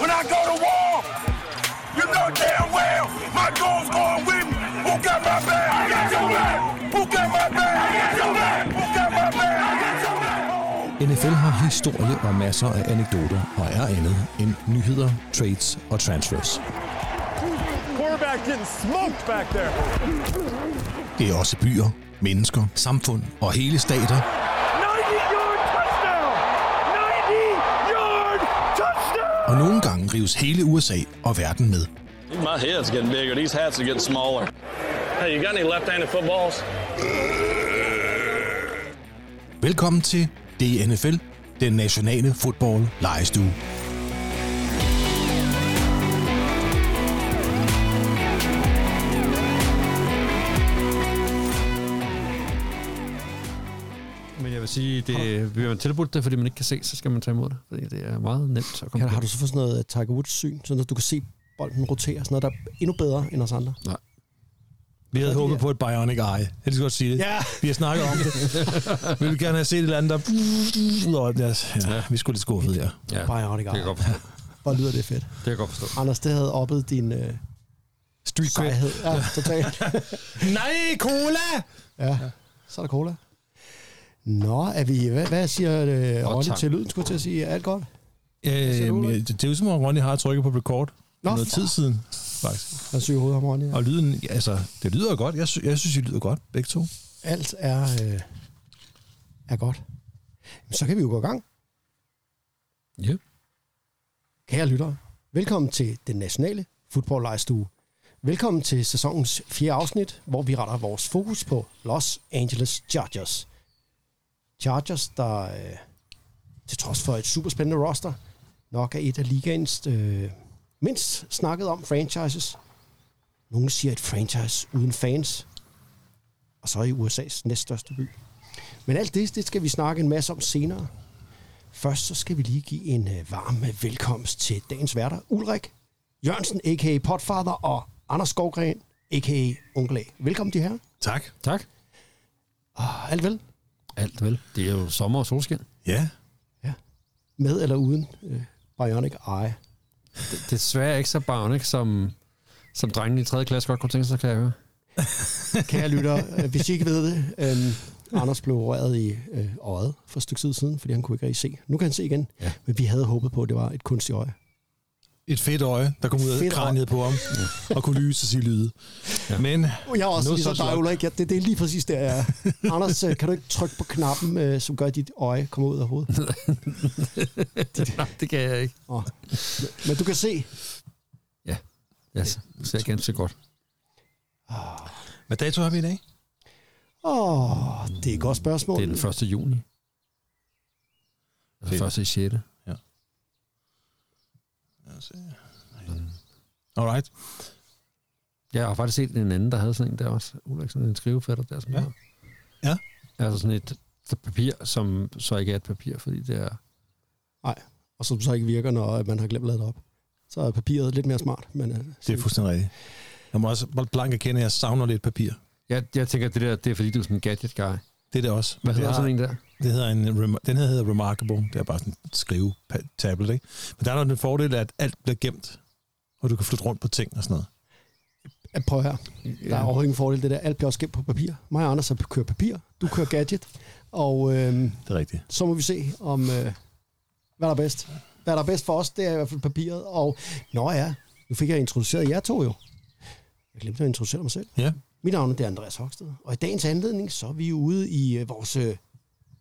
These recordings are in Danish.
when I go to war. You know damn well my goal's going with me. Who got my back? I got your back. Who got my back? I got your back. Who got my back? I got your back. NFL har historie og masser af anekdoter og er andet end nyheder, trades og transfers. Quarterback getting smoked back there. Det er også byer, mennesker, samfund og hele stater, 90-yard touchdown! 90-yard touchdown! og nogle gange rives hele USA og verden med. My head's getting bigger. These hats are getting smaller. Hey, you got any left-handed footballs? Velkommen til DNFL, den nationale fodbold lejestue. Sige, det, bliver man tilbudt det, fordi man ikke kan se, så skal man tage imod det. Fordi det er meget nemt at komme Ja, har du så fået sådan noget uh, Tiger Woods-syn, så du kan se bolden rotere, sådan noget, der er endnu bedre end os andre? Nej. Vi havde håbet på et bionic eye. Jeg kan godt sige det. Ja. Vi har snakket om det. vi vil gerne have set et eller andet, der... Nå, ja, ja, vi skulle lidt skuffet, ja. Ja, Bionic det kan Eye. godt forstå. Hvor lyder det fedt. Det kan godt forstå. Anders, det havde oppet din uh, Street cred. Ja, totalt. Nej, cola! Ja, så er der cola. Nå, er vi, hvad, hvad siger uh, Ronny tak. til lyden, skulle jeg til at sige? Alt godt? Øh, det, det er jo som om, Ronny har trykket på record. Nå, Noget for- tid siden, faktisk. Der syg hovedet om Ronny. Og lyden, altså, det lyder godt. Jeg, sy- jeg synes, I lyder godt, begge to. Alt er, øh, er godt. Jamen, så kan vi jo gå i gang. Ja. Kære lyttere, velkommen til den nationale fodboldlejestue. Velkommen til sæsonens fjerde afsnit, hvor vi retter vores fokus på Los Angeles Chargers. Chargers, der øh, til trods for et superspændende roster, nok er et af ligaens øh, mindst snakket om franchises. Nogle siger et franchise uden fans, og så i USA's næststørste by. Men alt det, det skal vi snakke en masse om senere. Først så skal vi lige give en øh, varm velkomst til dagens værter, Ulrik Jørgensen, a.k.a. Potfather, og Anders Skovgren, a.k.a. Onkel A. Velkommen de her. Tak. Tak. Ah, Alt vel? Alt vel. Det er jo sommer og solskin. Ja. Med eller uden øh, Bionic Eye. Det, desværre ikke så bionic, som, som drengen i 3. klasse godt kunne tænke sig, kan jeg høre. Kære lytter, øh, hvis I ikke ved det, øh, Anders blev røret i øh, øjet for et stykke tid siden, fordi han kunne ikke rigtig se. Nu kan han se igen, Ja. men vi havde håbet på, at det var et kunstigt øje. Et fedt øje, der kom ud af Fedt kraniet på ham, og kunne lyse og sige lyde. Ja. Men Jeg er også ligesom dig. Ulrik. Ja, det, det er lige præcis der, jeg er. Anders, øh, kan du ikke trykke på knappen, øh, som gør, at dit øje kommer ud af hovedet? Nej, det kan jeg ikke. Oh. Men du kan se. Jeg ser ganske godt. hvad dato har vi i dag? Åh, oh, det er et godt spørgsmål. Det er den 1. juni. Den første i 6. Alright. Jeg har faktisk set en anden, der havde sådan en der også. Ulrik, sådan en skrivefatter der. Sådan Ja. der. Ja. Altså sådan et papir, som så ikke er et papir, fordi det er... Og som så ikke virker, når man har glemt at lade det op. Så er papiret lidt mere smart. Men, øh, Det er fuldstændig rigtigt. Jeg må også blank erkende, at jeg savner lidt papir. Jeg, jeg tænker, det der, det er fordi, du er sådan en gadget guy. Det er det også. Hvad hedder sådan en der? Det hedder en, den her hedder Remarkable. Det er bare sådan en skrive tablet, ikke? Men der er den fordel, at alt bliver gemt, og du kan flytte rundt på ting og sådan noget. Prøv her. Der er overhovedet ingen fordel det der. Alt bliver også gemt på papir. Mig og Anders kørt papir. Du kører gadget. Og øh, Det er rigtigt. så må vi se, om øh, hvad der er bedst. Hvad der er bedst for os, det er i hvert fald papiret. Og nå ja, nu fik jeg introduceret jer to jo. Jeg glemte at introducere mig selv. Ja. Mit navn er Andreas Hoksted. Og i dagens anledning, så er vi ude i øh, vores øh,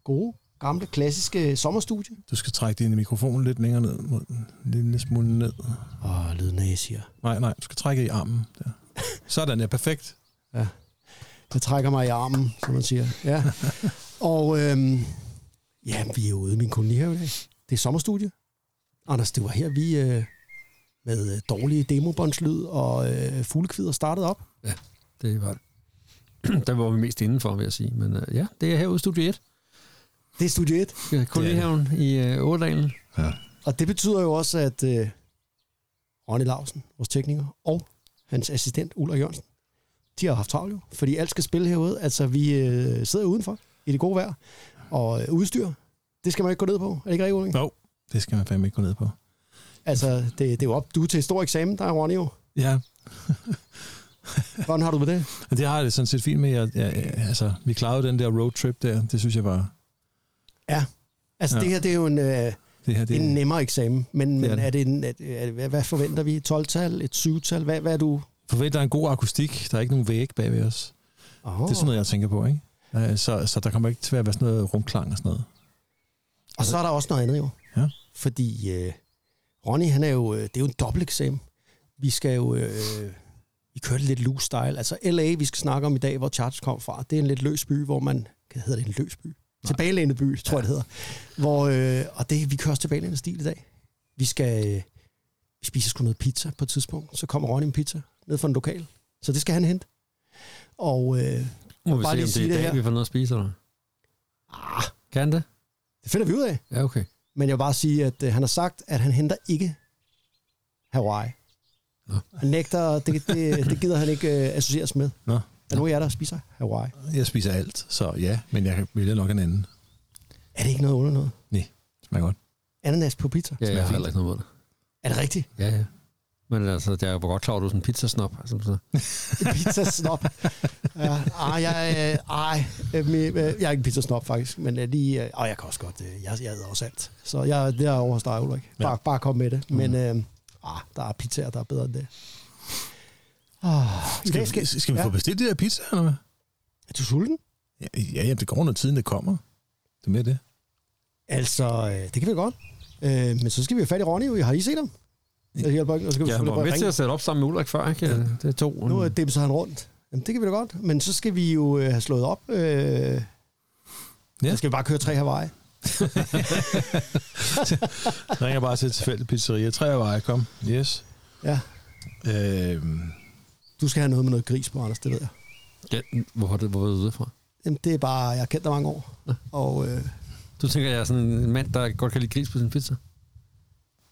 gode, gamle, klassiske sommerstudie. Du skal trække din mikrofon lidt længere ned, mod den, en lille smule ned. Åh, lyden af, siger. Nej, nej, du skal trække i armen. Der. Sådan, ja, perfekt. Jeg trækker mig i armen, som man siger. Ja. Og øhm, ja, vi er ude i min koloni her i dag. Det er sommerstudie. Anders, det var her, vi øh, med øh, dårlige demobåndslyd og øh, fuglekvider startede op. Det var det. der var vi mest indenfor, vil jeg sige. Men uh, ja, det er herude i Studie 1. Det er studie 1. Kolonihaven i uh, Ådalen. Og det betyder jo også, at øh, Ronny Lausen, vores tekniker, og hans assistent, Ulla Jørgensen, de har haft travlt jo, fordi alt skal spille herude. Altså, vi øh, sidder udenfor i det gode vejr, og øh, udstyr, det skal man ikke gå ned på. Er det ikke rigtigt? Jo, det skal man fandme ikke gå ned på. Altså, det, det er jo op. Du er til stor eksamen, der er Ronny jo. Ja, Hvordan har du med det? og det har jeg det sådan set fint med. Jeg, jeg, jeg, altså, vi klarede den der roadtrip der. Det synes jeg var... Ja. Altså, ja. Det her, det er jo en, øh, Det her, det er en nemmere eksamen. Men, men er det. en, er, er, hvad, hvad forventer vi? Et 12-tal? Et 7-tal? Hvad, hvad er du? forventer en god akustik. Der er ikke nogen væg bag ved os. Oh. Det er sådan noget, jeg tænker på, ikke? Øh, Så, så der kommer ikke til at være sådan noget rumklang og sådan noget. Og så er der også noget andet jo. Ja. Fordi øh, Ronny, han er jo, øh, det er jo en dobbelt eksamen. Vi skal jo, øh, vi kører lidt loose style. Altså LA, vi skal snakke om i dag, hvor Chargers kom fra, det er en lidt løs by, hvor man, hvad hedder det, en løs by? Tilbagelænet by, tror jeg det hedder. Hvor, øh, og det, vi kører tilbagelænet stil i dag. Vi skal, øh, vi spiser sgu noget pizza på et tidspunkt. Så kommer Ronny en pizza ned fra en lokal. Så det skal han hente. Og øh, Må vi Bare se, om det er i dag, her. vi får noget at spise, eller? ah, Kan det? det finder vi ud af. Ja, okay. Men jeg vil bare sige, at øh, han har sagt, at han henter ikke Hawaii. Nå. Han nægter, det, det, det gider han ikke øh, associeres med. Nå. Er der nogen af jer, der spiser Hawaii? Jeg spiser alt, så ja, men jeg kan vælge nok en anden. Er det ikke noget under noget? Nej, smager godt. Ananas på pizza? Ja, jeg har heller ikke noget mod det. Er det rigtigt? Ja, ja. Men altså, jeg var godt klar, at du er sådan en pizzasnop. Altså, så. Pizza snop. ja, ej, jeg, øh, ej, øh, øh, jeg er ikke en pizza snop faktisk, men lige, øh, og jeg kan også godt, jeg, jeg æder også alt. Så jeg, det er over hos dig, Ulrik. Bare, Ja. bare kom med det. Men øh, ah, der er pizzaer, der er bedre end det. Ah, i dag Skal, skal, skal vi ja. få bestilt de der pizza, eller hvad? Er du sulten? Ja, ja jamen, det går under tiden, det kommer. Det er med det. Altså, øh, det kan vi godt. Øh, men så skal vi have fat i Ronny. Har I set ham? Jeg hjælper ikke. Skal vi Ja, han var med til at sætte op sammen med Ulrik før, ikke? Ja. Det er to. Nu dimser han rundt. Jamen, det kan vi da godt. Men så skal vi jo øh, have slået op. Øh, ja. Ja. Så skal vi bare køre tre Hawaii. Ringer bare til et tilfældigt pizzeria. Tre af veje, kom. Yes. Ja. Øhm, Du skal have noget med noget gris på, Anders, det ved jeg. Ja, hvor har det, hvor du ude fra? Jamen, det er bare, jeg har kendt dig mange år. Og øh, Du tænker, jeg er sådan en mand, der godt kan lide gris på sin pizza?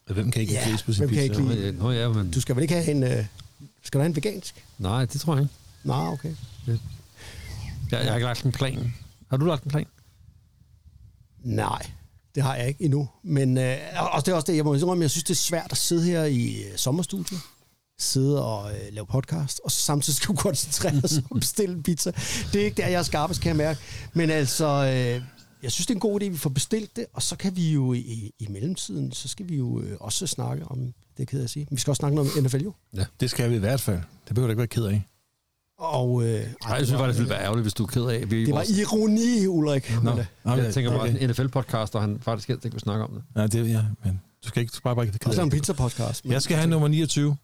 hvem kan ikke Ja, gris på sin hvem kan pizza? ikke lide- Nå, ja, men... du skal vel ikke have en... Øh, skal du have en vegansk? Nej, det tror jeg ikke. Nej, okay. Jeg, jeg har ikke lagt en plan. Har du lagt en plan? Nej, det har jeg ikke endnu. Men øh, og det er også det, jeg må indrømme, jeg synes, det er svært at sidde her i øh, sommerstudiet, sidde og øh, lave podcast, og samtidig skulle koncentrere sig om bestille pizza. Det er ikke der, jeg er skarpest, kan jeg mærke. Men altså, øh, jeg synes, det er en god idé, at vi får bestilt det, og så kan vi jo i, i mellemtiden, så skal vi jo øh, også snakke om, det kan jeg sige, vi skal også snakke noget om NFL jo. Ja, Det skal vi i hvert fald. Det behøver du ikke være ked af. Og, øh, ej, Nej, jeg synes var- faktisk, det ville være ærgerligt, hvis du er ked af. Vi, Det var ironi, Ulrik. Nå, Men, øh, Nå, jeg tænker bare, okay. en NFL-podcast, og han faktisk helst ikke vil snakke om det. Ja, det, ja, men du skal ikke du skal bare bare ikke Også ked en af. pizza-podcast. men- Jeg skal have nummer 29.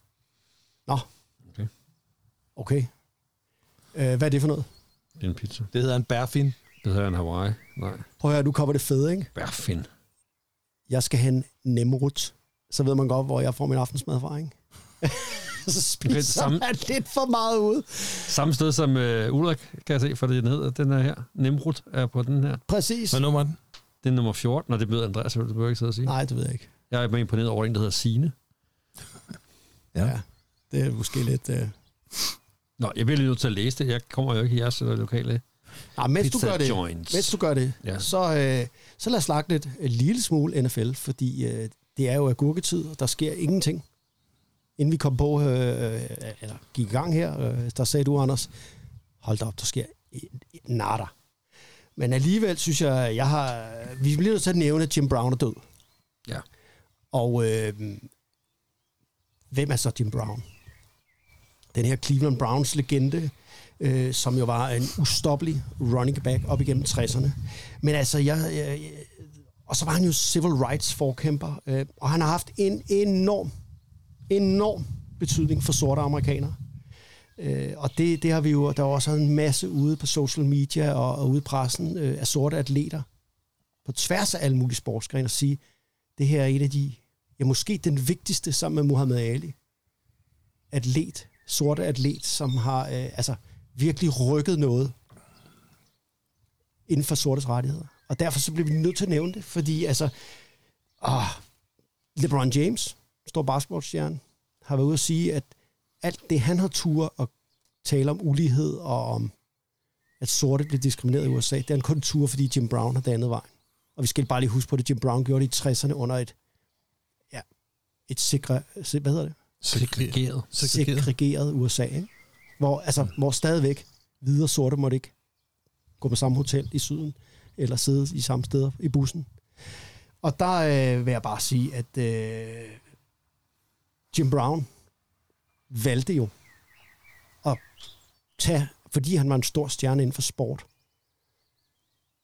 Nå. Okay. Okay. Øh, hvad er det for noget? Det er en pizza. Det hedder en bærfin. Det hedder en Hawaii. Nej, Prøv at høre, nu kommer det fede, ikke? bærfin. Jeg skal have en nemrut. Så ved man godt, hvor jeg får min aftensmad fra, ikke? så spiser samme- man lidt for meget ud. Samme sted som uh, Ulrik, kan jeg se, for det den hedder. Den er her. Nemrut er på den her. Præcis. Hvad nummer er den? Det er nummer 14, og det ved Andreas, det behøver ikke sidde og sige. Nej, det ved jeg ikke. Jeg er mere imponeret over en, der hedder Sine. Ja. Ja. Det er måske lidt... Øh... Nå, jeg bliver lige nødt til at læse det. Jeg kommer jo ikke i jeres øh, lokale. Nej, mens Pizza du gør det, joints. mens du gør det Ja. så, øh, så lad os snakke lidt en lille smule NFL, fordi øh, det er jo agurketid, og der sker ingenting. Inden vi kom på, øh, eller gik i gang her, øh, der sagde du, Anders, hold da op, der sker nada. Men alligevel synes jeg, jeg har, vi bliver nødt til at nævne, at Jim Brown er død. Ja. Og øh, hvem er så Jim Brown? Den her Cleveland Browns legende, øh, som jo var en ustoppelig running back op igennem 60'erne. Men altså, jeg, jeg, jeg, og så var han jo civil rights forkæmper, øh, og han har haft en enorm, enorm betydning for sorte amerikanere. Øh, og det, det har vi jo, der er også en masse ude på social media og, og ude i pressen øh, af sorte atleter, på tværs af alle mulige sportsgrene, at sige, det her er et af de, ja måske den vigtigste sammen med Muhammad Ali, atlet, sorte atlet, som har øh, altså virkelig rykket noget inden for sortes rettigheder. Og derfor så bliver vi nødt til at nævne det, fordi altså, åh, LeBron James, stor basketballstjerne, har været ude at sige, at alt det, han har tur at tale om ulighed og om, at sorte bliver diskrimineret i USA, det er han kun tur, fordi Jim Brown har dannet vejen. Og vi skal bare lige huske på det, Jim Brown gjorde det i 60'erne under et, ja, et sikre, hvad hedder det? Segregeret. segregeret USA, ikke? Hvor, altså, hvor stadigvæk hvide og sorte måtte ikke gå på samme hotel i syden, eller sidde i samme steder i bussen. Og der øh, vil jeg bare sige, at øh, Jim Brown valgte jo at tage, fordi han var en stor stjerne inden for sport,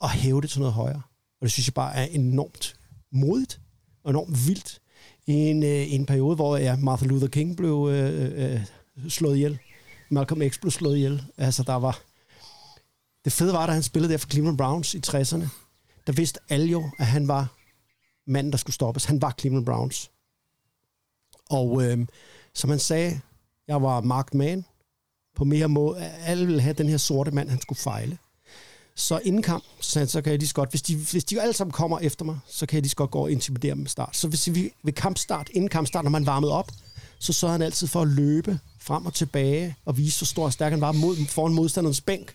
og hæve det til noget højere. Og det synes jeg bare er enormt modigt og enormt vildt i en, øh, en periode, hvor ja, Martin Luther King blev øh, øh, øh, slået ihjel. Malcolm X blev slået ihjel. Altså, der var... Det fede var, da han spillede der for Cleveland Browns i 60'erne. Der vidste alle jo, at han var manden, der skulle stoppes. Han var Cleveland Browns. Og øh, som han sagde, jeg var marked man på mere måde. Alle ville have den her sorte mand, han skulle fejle. Så inden kamp, så, så kan jeg lige så godt, hvis de, hvis de alle sammen kommer efter mig, så kan jeg lige så godt gå og intimidere dem med start. Så hvis vi ved kampstart, inden kampstart, når man varmede op, så sørgede han altid for at løbe frem og tilbage og vise, hvor stor og stærk han var mod, foran modstanderens bænk.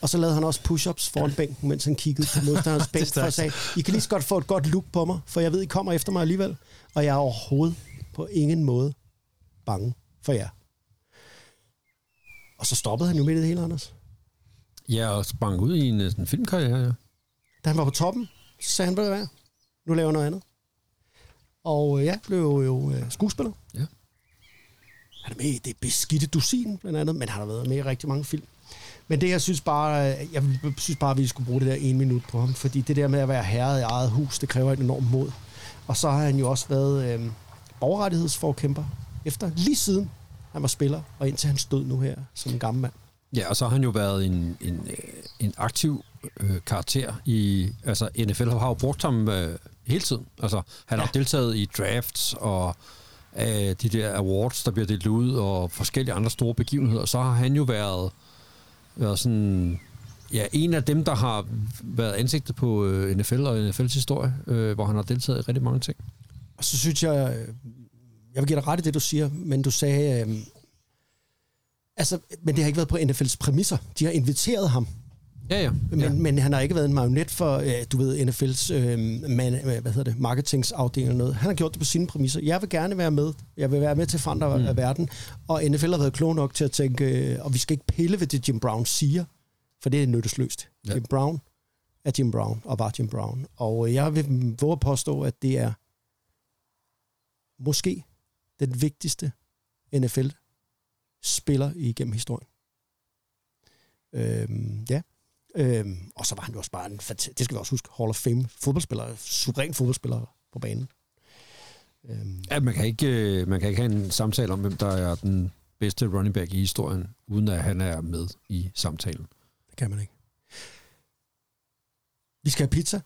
Og så lavede han også push-ups foran bænken, mens han kiggede på modstanderens bænk, for at sige, I kan lige så godt få et godt look på mig, for jeg ved, I kommer efter mig alligevel. Og jeg er overhovedet på ingen måde bange for jer. Og så stoppede han jo midt i det hele, Anders. Ja, og sprang ud i en, øh, sådan filmkarriere, ja. Da han var på toppen, så sagde han, hvad det er, nu laver jeg noget andet. Og øh, ja, blev jo, jo øh, skuespiller. Ja. Han er med i det beskidte dusin, blandt andet, men han har været med i rigtig mange film. Men det, jeg synes bare, øh, jeg synes bare, at vi skulle bruge det der en minut på ham, fordi det der med at være herre i eget hus, det kræver et enormt mod. Og så har han jo også været øh, borgerrettighedsforkæmper efter, lige siden han var spiller, og indtil han stod nu her som en gammel mand. Ja, og så har han jo været en, en, øh, en aktiv øh, karakter i... Altså, NFL har jo brugt ham øh, hele tiden. Altså, han ja. har deltaget i drafts og øh, de der awards, der bliver delt ud, og forskellige andre store begivenheder. Så har han jo været, været sådan... Ja, en af dem, der har været ansigtet på øh, NFL og NFL's historie, øh, hvor han har deltaget i rigtig mange ting. Og så synes jeg, øh, jeg vil give dig ret i det, du siger, men du sagde, øh, altså, men det har ikke været på NFL's præmisser. De har inviteret ham, Ja, ja. men, ja. men han har ikke været en marionet for, øh, du ved, NFL's øh, man, øh, hvad hedder det, marketingsafdeling eller noget. Han har gjort det på sine præmisser. Jeg vil gerne være med. Jeg vil være med til at forandre mm. verden. Og NFL har været klog nok til at tænke, øh, og vi skal ikke pille ved det, Jim Brown siger, for det er nyttesløst. Ja. Jim Brown er Jim Brown, og var Jim Brown. Og øh, jeg vil våge at påstå, at det er måske den vigtigste NFL-spiller igennem historien. Øhm, ja. Øhm, og så var han jo også bare en fant- det skal vi også huske, Hall of Fame fodboldspiller, suveræn fodboldspiller på banen. Øhm, Ja, man kan, ikke, øh, man kan ikke have en samtale om, hvem der er den bedste running back i historien, uden at han er med i samtalen. det kan man ikke. Vi skal have pizza,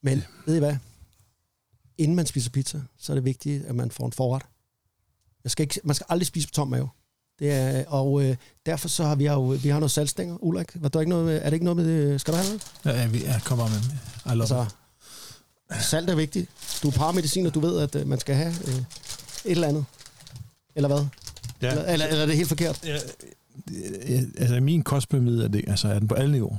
men ved I hvad? Inden man spiser pizza, så er det vigtigt, at man får en forret. Man skal, ikke, man skal aldrig spise på tom mave. Det er, og øh, derfor så har vi, jo, vi har noget saltstænger. Ulrik, var der ikke noget med, er det ikke noget med det? Skal du have noget? Ja, jeg, jeg kommer med. I love Altså, salt er vigtigt. Du er paramedicin, og du ved, at øh, man skal have øh, et eller andet. Eller hvad? Ja. Eller, eller, eller er det helt forkert? Ja, altså min kostpyramide er, det, altså, er den på alle niveauer.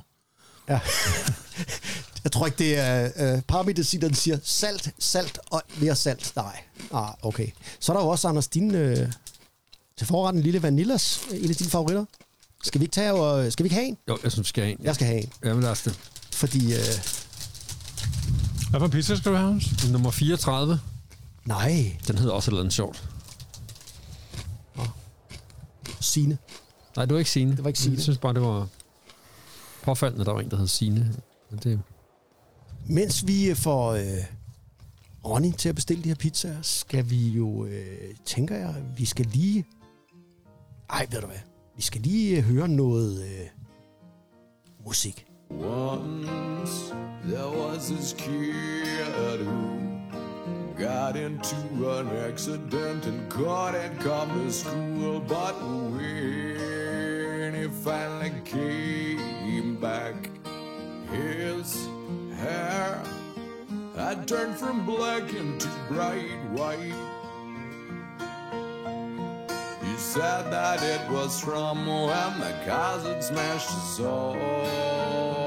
Ja. Jeg tror ikke, det er øh, paramedicin, der siger salt, salt og mere salt. Nej. Ah, okay. Så er der jo også, Anders, din øh, til forretten lille vanillas, øh, en af dine favoritter. Skal vi ikke tage og, skal vi ikke have en? Jo, jeg synes, vi skal have en. Jeg skal have en, Jamen, lad os det. fordi... Øh, Hvad for pizza skal du have, Hans? Nummer 34, nej, den hedder også et eller andet sjovt. Signe. Nej, det var ikke Signe. Det var ikke Signe. Jeg synes bare, det var påfaldende, der var en, der hed Signe. Men Det, mens vi øh, får øh, Ronny til at bestille de her pizzaer, skal vi jo, øh, tænker jeg, vi skal lige... Ej, ved du hvad? Vi skal lige øh, høre noget øh, musik. Once there was this kid who got into an accident and couldn't come to school. But when he finally came back, his hair had turned from black into bright white. He said that it was from when the cousin smashed his so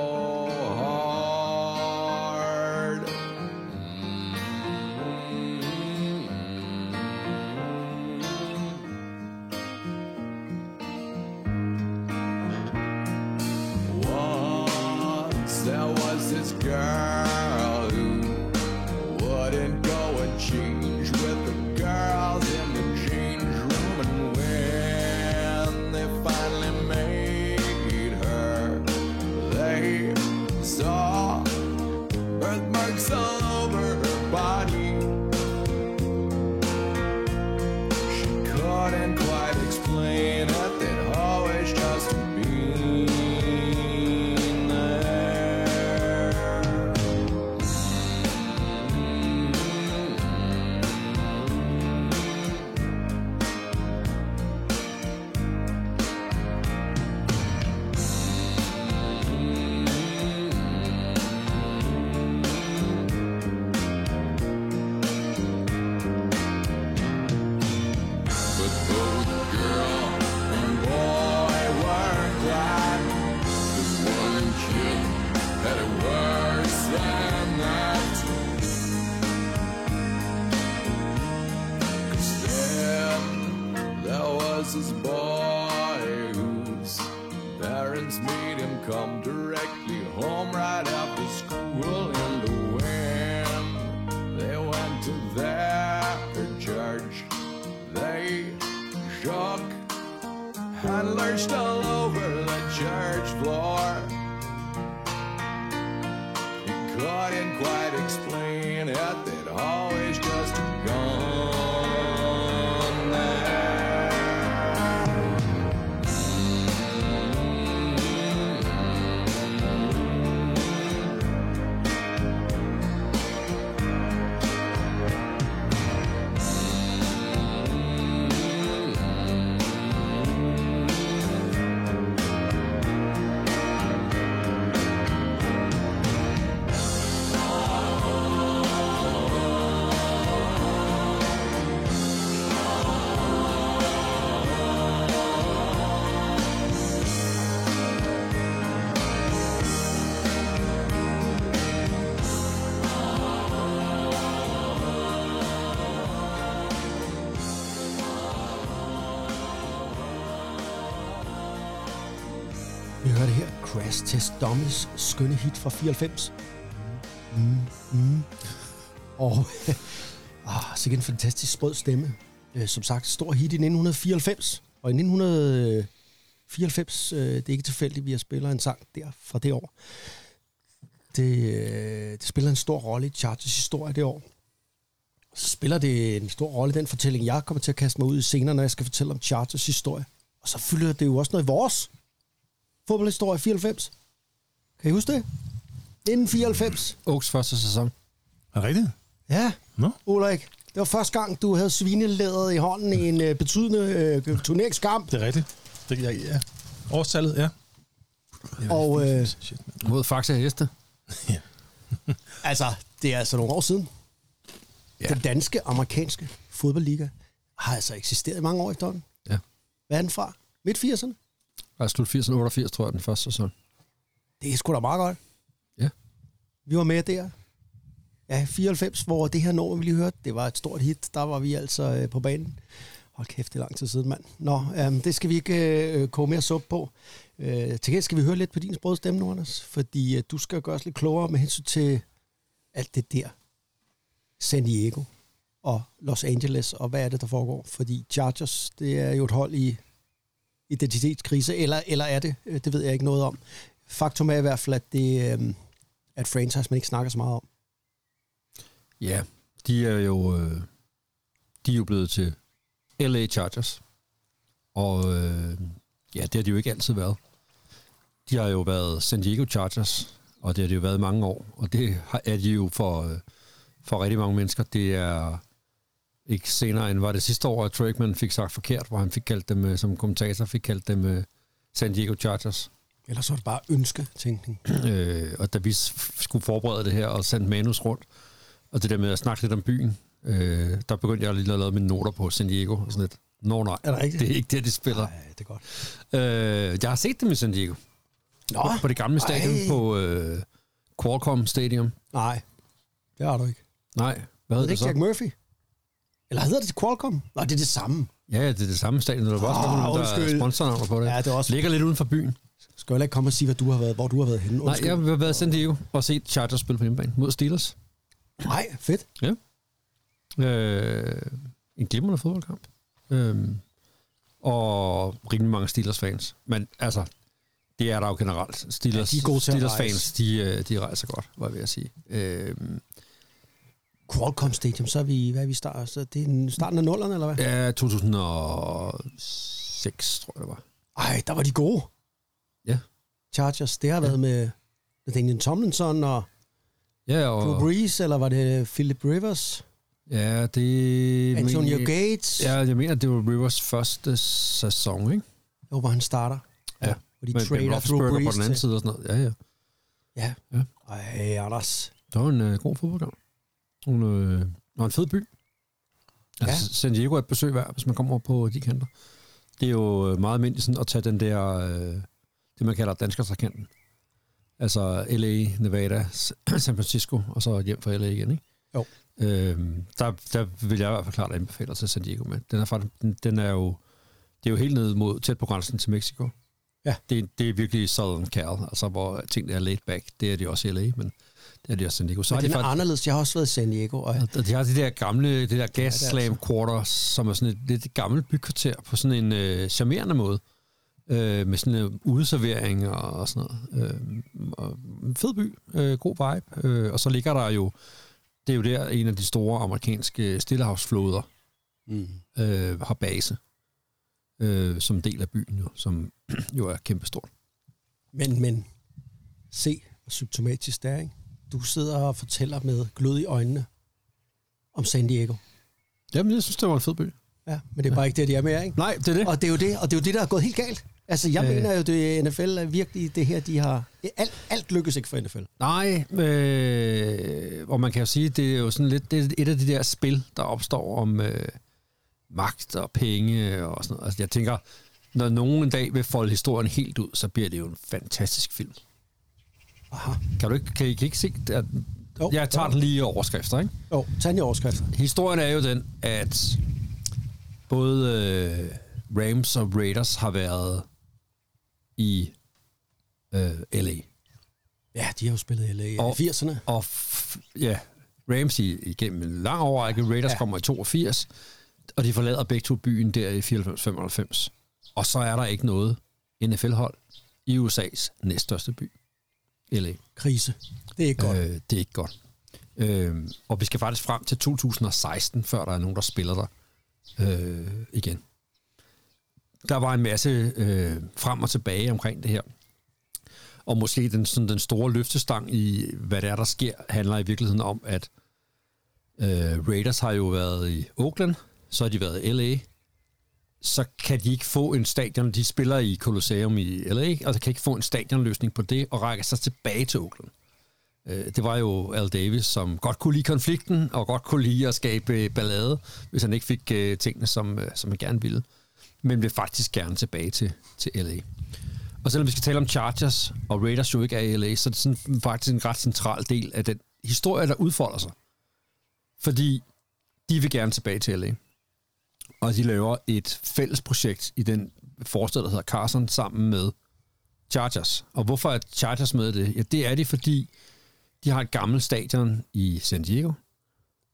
Tess, Test Dummies skønne hit fra 94. Mm, mm, mm. Og ah, sikkert en fantastisk sprød stemme. Øh, som sagt, stor hit i 1994. Og i 1994, øh, det er ikke tilfældigt, at vi har spillet en sang der fra det år. Det, øh, det spiller en stor rolle i Chargers historie det år. Så spiller det en stor rolle i den fortælling, jeg kommer til at kaste mig ud i senere, når jeg skal fortælle om Chargers historie. Og så fylder det jo også noget i vores fodboldhistorie 94. Kan I huske det? 1994. Oaks første sæson. Er det rigtigt? Ja, Nå? Ulrik. Det var første gang, du havde svinelæderet i hånden i en øh, betydende øh, turneringskamp. Det er rigtigt. Det, ja, ja. Årstallet, ja. Og øh, Shit. Mod Faxe Heste. altså, det er altså nogle år siden. Ja. Den danske, amerikanske fodboldliga har altså eksisteret i mange år efterhånden. Ja. Hvad er den fra? Midt 80'erne? Og slut 80 88, tror jeg, den første sæson. Det er sgu da meget godt. Ja. Vi var med der. Ja, 94, hvor det her nummer, vi lige hørte, det var et stort hit. Der var vi altså øh, på banen. Hold kæft, det er lang tid siden, mand. Nå, øhm, det skal vi ikke øh, koge mere suppe på. Øh, til gengæld skal vi høre lidt på din sprøde stemme nu, Anders. Fordi øh, du skal gøre os lidt klogere med hensyn til alt det der. San Diego og Los Angeles, og hvad er det, der foregår? Fordi Chargers, det er jo et hold i identitetskrise, eller, eller er det? Øh, det ved jeg ikke noget om. Faktum er i hvert fald, at det øh, er et franchise, man ikke snakker så meget om. Ja, de er jo, øh, de er jo blevet til LA Chargers. Og øh, ja, det har de jo ikke altid været. De har jo været San Diego Chargers, og det har de jo været mange år. Og det har- er de jo for, øh, for rigtig mange mennesker. Det er ikke senere end var det sidste år, at Troy fik sagt forkert, hvor han fik kaldt dem, øh, som kommentator, fik kaldt dem øh, San Diego Chargers. Ellers var det bare ønsketænkning. Øh, og da vi skulle forberede det her og sendte manus rundt, og det der med at snakke lidt om byen, øh, der begyndte jeg lige at lave mine noter på San Diego og sådan lidt. Nå nej, Er det rigtigt? det er ikke det, de spiller. Nej, det er godt. Øh, jeg har set dem i San Diego. Nå, På det gamle stadion Ej. på øh, Qualcomm Stadium. nej, det har du ikke. Nej, hvad Er hedder det det ikke så? Jack Murphy? Eller hedder det Qualcomm? Nej, det er det samme. Ja, det er det samme stadion. Der var også oh, der er sponsornavner på det. Ja, det er også- Ligger lidt uden for byen. skal heller ikke komme og sige, hvad du har været, hvor du har været henne. Nej, Undskyld. jeg har været i San Diego og set Chargers spille på hjemmebane mod Steelers. Nej, fedt. Ja. Øh, en glimrende fodboldkamp. Øh, og rimelig mange Steelers-fans. Men altså, det er der jo generelt. Steelers, Ja, de er gode til at Steelers-fans, de, øh, de rejser godt, var jeg ved at sige. Øh, Qualcomm Stadium, så er vi, hvad er vi start, så det er en- starten af nullerne, eller hvad? ja, 2006, tror jeg det var. Ej, der var de gode. Ja. Chargers, det har været med Daniel Tomlinson og Ja, Drew og... Brees, eller var det Philip Rivers? Ja, det... Antonio men- Gates? Ja, jeg mener, det var Rivers første sæson, ikke? Jo, hvor han starter. Ja. Hvor de Men, trader Drew Roethlisberger på Brees den anden side og sådan noget. Ja, ja. Ja. Ja. Ej, Anders. Det var en øh, god fodboldkamp. En, øh, og en fed by. Altså, ja. San Diego er et besøg værd, hvis man kommer over på de kanter. Det er jo øh, meget almindeligt sådan at tage den der, øh, det man kalder danskertrakanten. Altså LA, Nevada, San Francisco, og så hjem fra LA igen, ikke? Jo. Øhm, der, der vil jeg i hvert fald klart anbefale til San Diego med. Den er, faktisk, den, den er jo, det er jo helt ned mod, tæt på grænsen til Mexico. Ja. Det, det er virkelig Southern Cal, altså hvor tingene er laid back. Det er de også i LA, men det er San Diego. Så har den de er faktisk, anderledes. Jeg har også været i San Diego, og og de har de der gamle, det der gas det slam altså. quarter, som er sådan et lidt gammelt bykvarter på sådan en øh, charmerende måde. Øh, med sådan en udeservering og, og sådan noget. Øh, og fed by, øh, god vibe. Øh, og så ligger der jo, det er jo der en af de store amerikanske stillehavsflåder mm. øh, har base. Øh, som del af byen jo, som jo er kæmpestort. Men, men, se, symptomatisk det er, ikke? Du sidder og fortæller med glød i øjnene om San Diego. Jamen, jeg synes, det var en fed by. Ja, men det er bare ikke det, de er mere, ikke? Nej, det er det. Og det er jo det, og det er jo det, der er gået helt galt. Altså, jeg Øh. mener jo, det NFL er virkelig det her, de har... Alt, alt lykkes ikke for NFL. Nej, øh, og man kan jo sige, det er jo sådan lidt det er et af de der spil, der opstår om øh, magt og penge og sådan noget. Altså, jeg tænker, når nogen en dag vil folde historien helt ud, så bliver det jo en fantastisk film. Aha. Kan du ikke, kan I, kan ikke se, at Jo, jeg tager den lige i overskrifter, ikke? Jo, tag den i overskrifter. Historien er jo den, at både øh, Rams og Raiders har været i øh, LA. Ja, de har jo spillet i LA i Og- 80'erne. Og f- ja, Rams i, igennem en lang overrække, Raiders ja. kommer i 82, og de forlader begge to byen der i 94-95. Og så er der ikke noget NFL-hold i USA's næststørste by, LA. Krise. Det er ikke godt. Øh, det er ikke godt. Øh, og vi skal faktisk frem til 2016, før der er nogen, der spiller der øh, igen. Der var en masse øh, frem og tilbage omkring det her. Og måske den, sådan, den store løftestang i, hvad det er, der sker, handler i virkeligheden om, at øh, Raiders har jo været i Oakland, så har de været i LA, så kan de ikke få en stadion. De spiller i Colosseum i LA, og så kan ikke få en stadionløsning på det, og rækker sig tilbage til Oakland. Øh, det var jo Al Davis, som godt kunne lide konflikten, og godt kunne lide at skabe øh, ballade, hvis han ikke fik øh, tingene, som, som han gerne ville. Men vil faktisk gerne tilbage til, til LA. Og selvom vi skal tale om Chargers, og Raiders jo ikke er i LA, så er det sådan faktisk en ret central del af den historie, der udfolder sig. Fordi de vil gerne tilbage til LA. Og de laver et fælles projekt i den forstad, der hedder Carson, sammen med Chargers. Og hvorfor er Chargers med i det? Ja, det er de, fordi de har et gammelt stadion i San Diego,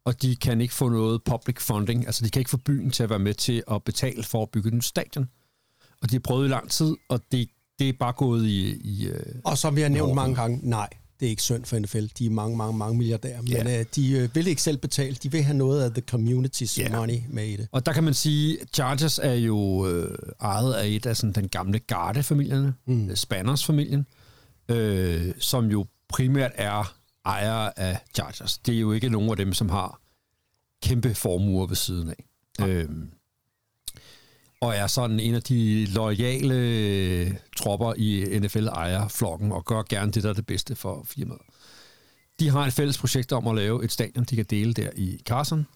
og de kan ikke få noget public funding, altså de kan ikke få byen til at være med til at betale for at bygge et nyt stadion. Og de har prøvet i lang tid, og det, det er bare gået i... i øh, Og som vi har nævnt mange gange, nej, det er ikke synd for NFL. De er mange, mange, mange milliardærer. Men Ja. øh, de øh, vil ikke selv betale. De vil have noget af the community's Ja. money med i det. Og der kan man sige, Chargers er jo øh, ejet af et af sådan, den gamle Garde-familierne, mm. Spanners-familien, øh, som jo primært er ejere af Chargers. Det er jo ikke nogen af dem, som har kæmpe formuer ved siden af. Øh, og er sådan en af de loyale tropper i NFL-ejerflokken, og gør gerne det, der er det bedste for firmaet. De har et fælles projekt om at lave et stadion, de kan dele der i Carson,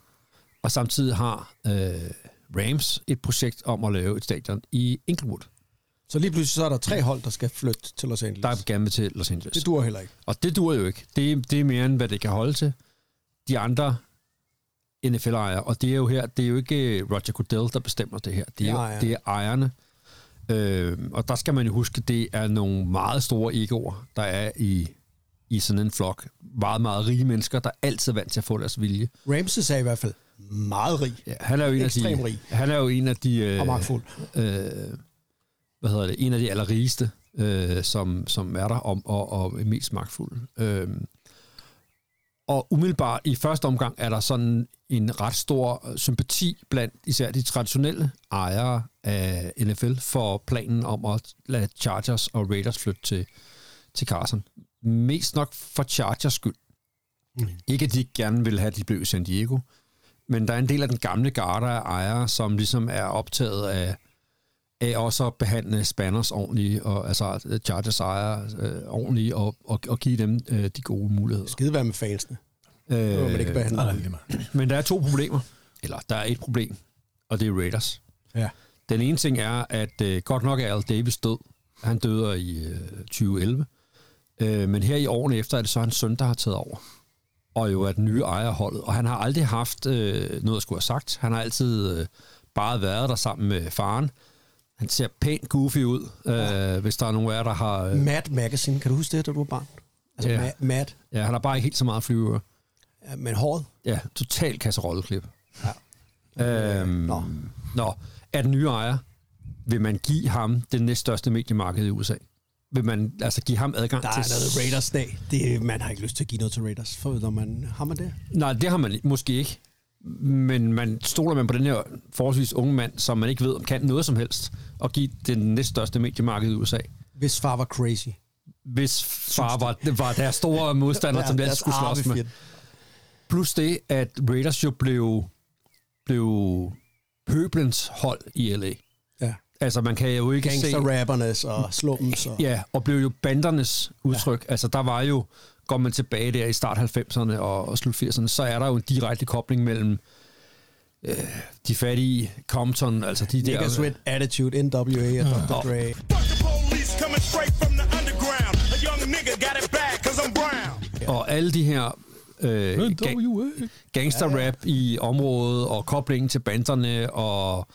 og samtidig har øh, Rams et projekt om at lave et stadion i Inglewood, Så lige pludselig så er der tre hold, der skal flytte til Los Angeles. der er gerne til Los Angeles. Det dur heller ikke. Og det dur jo ikke. Det, er- det er mere end, hvad det kan holde til. De andre NFL-ejere, og det er jo her, det er jo ikke Roger Goodell, der bestemmer det her. Det er, Det jo, ejerne. det er ejerne. Øh, og der skal man jo huske, det er nogle meget store egoer, der er i, i sådan en flok. Meget, meget rige mennesker, der er altid vant til at få deres vilje. Ramses er i hvert fald meget rig. Ja, han er jo en Ekstrem af de, rig. Han er jo en af de... Øh, Og magtfuld. Øh, hvad hedder det? En af de allerrigeste, øh, som, som er der, og, og, og mest magtfulde. Øh, og umiddelbart i første omgang er der sådan en ret stor øh, sympati blandt især de traditionelle ejere af NFL for planen om at lade Chargers og Raiders flytte til, til Carson. Mest nok for Chargers skyld. Mm. Ikke at de ikke gerne vil have, at de blev i San Diego, men der er en del af den gamle garde af ejere, som ligesom er optaget af, af også at behandle Spanners ordentligt, og altså Chargers ejere øh, ordentligt, og, og, og give dem øh, de gode muligheder. Skide være med fansene. Øh, Det man ikke behandle. Nej, men der er to problemer. Eller der er et problem, og det er Raiders. Ja. Den ene ting er, at øh, godt nok er Al Davis død. Han døde i øh, 2011. Øh, men her i årene efter er det så hans søn, der har taget over. Og jo er den nye ejer af holdet. Og han har aldrig haft øh, noget at skulle have sagt. Han har altid øh, bare været der sammen med faren. Han ser pænt goofy ud, øh, hvis der er nogen af jer, der har... Øh, Mad Magazine, kan du huske det, da du var barn? Altså Ja. ja. Mad, ja, han har bare ikke helt så meget flyver. ja, men håret. Ja, total kasserolleklip. Ja. Øhm, Nå. nå. er den nye ejer, vil man give ham det næststørste mediemarked i USA? Vil man altså give ham adgang Der er til... noget Raiders-dag. Det, man har ikke lyst til at give noget til Raiders. For når man, har man det? Nej, det har man måske ikke. Men man stoler man på den her forholdsvis unge mand, som man ikke ved, om kan noget som helst, og give det næststørste mediemarked i USA. Hvis far var crazy. Hvis far var, var deres store modstander, som det altid skulle slås med. Plus det, at Raiders jo blev, blev pøblens hold i LA. Ja. Altså, man kan jo ikke se... Gangster-rappernes og slummens. Og, Ja, og blev jo bandernes udtryk. Ja. Altså, der var jo, går man tilbage der i start 90'erne og, og slut 80'erne, så er der jo en direkte kobling mellem øh, de fattige Compton, altså de der... Niggas with attitude, NWA og Dr. Og- Dre. Fuck the police coming straight from the underground. A young nigga got it bad cause I'm brown. Og alle de her øh, gang, gangster-rap i området, og koblingen til banderne, og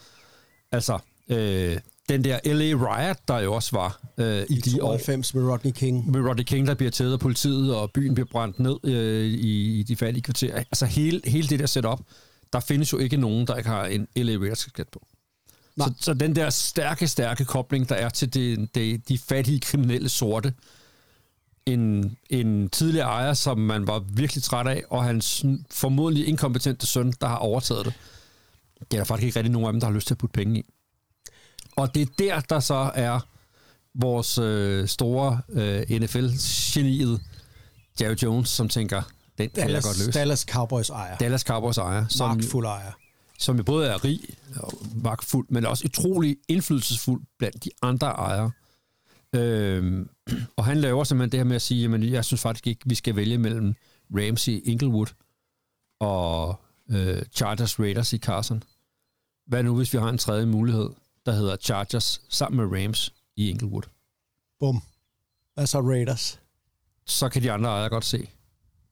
altså øh, den der L.A. Riot, der jo også var øh, i de år. 92 med Rodney King. med Rodney King, der bliver taget af politiet, og byen bliver brændt ned øh, i, i de fattige kvarterer. Altså hele, hele det der setup, der findes jo ikke nogen, der ikke har en LA Raiders kasket på. Nej. Så, så den der stærke, stærke kobling, der er til det, det, de fattige kriminelle sorte, en, en tidligere ejer, som man var virkelig træt af, og hans formodentlig inkompetente søn, der har overtaget det. Det er der faktisk ikke rigtig nogen af dem, der har lyst til at putte penge i. Og det er der, der så er vores øh, store øh, NFL-geniet, Jerry Jones, som tænker, den kan jeg Dallas, godt løse. Dallas Cowboys ejer. Dallas Cowboys ejer, som, Magtfuld ejer. som jo både er rig og magtfuld, men også utrolig indflydelsesfuld blandt de andre ejere. Øhm, og han laver simpelthen det her med at sige, jamen jeg synes faktisk ikke, vi skal vælge mellem Ramsey Inglewood og øh, Chargers Raiders i Carson. Hvad nu, hvis vi har en tredje mulighed, der hedder Chargers sammen med Rams i Inglewood? Bum. Hvad så Raiders? Så kan de andre ejere godt se.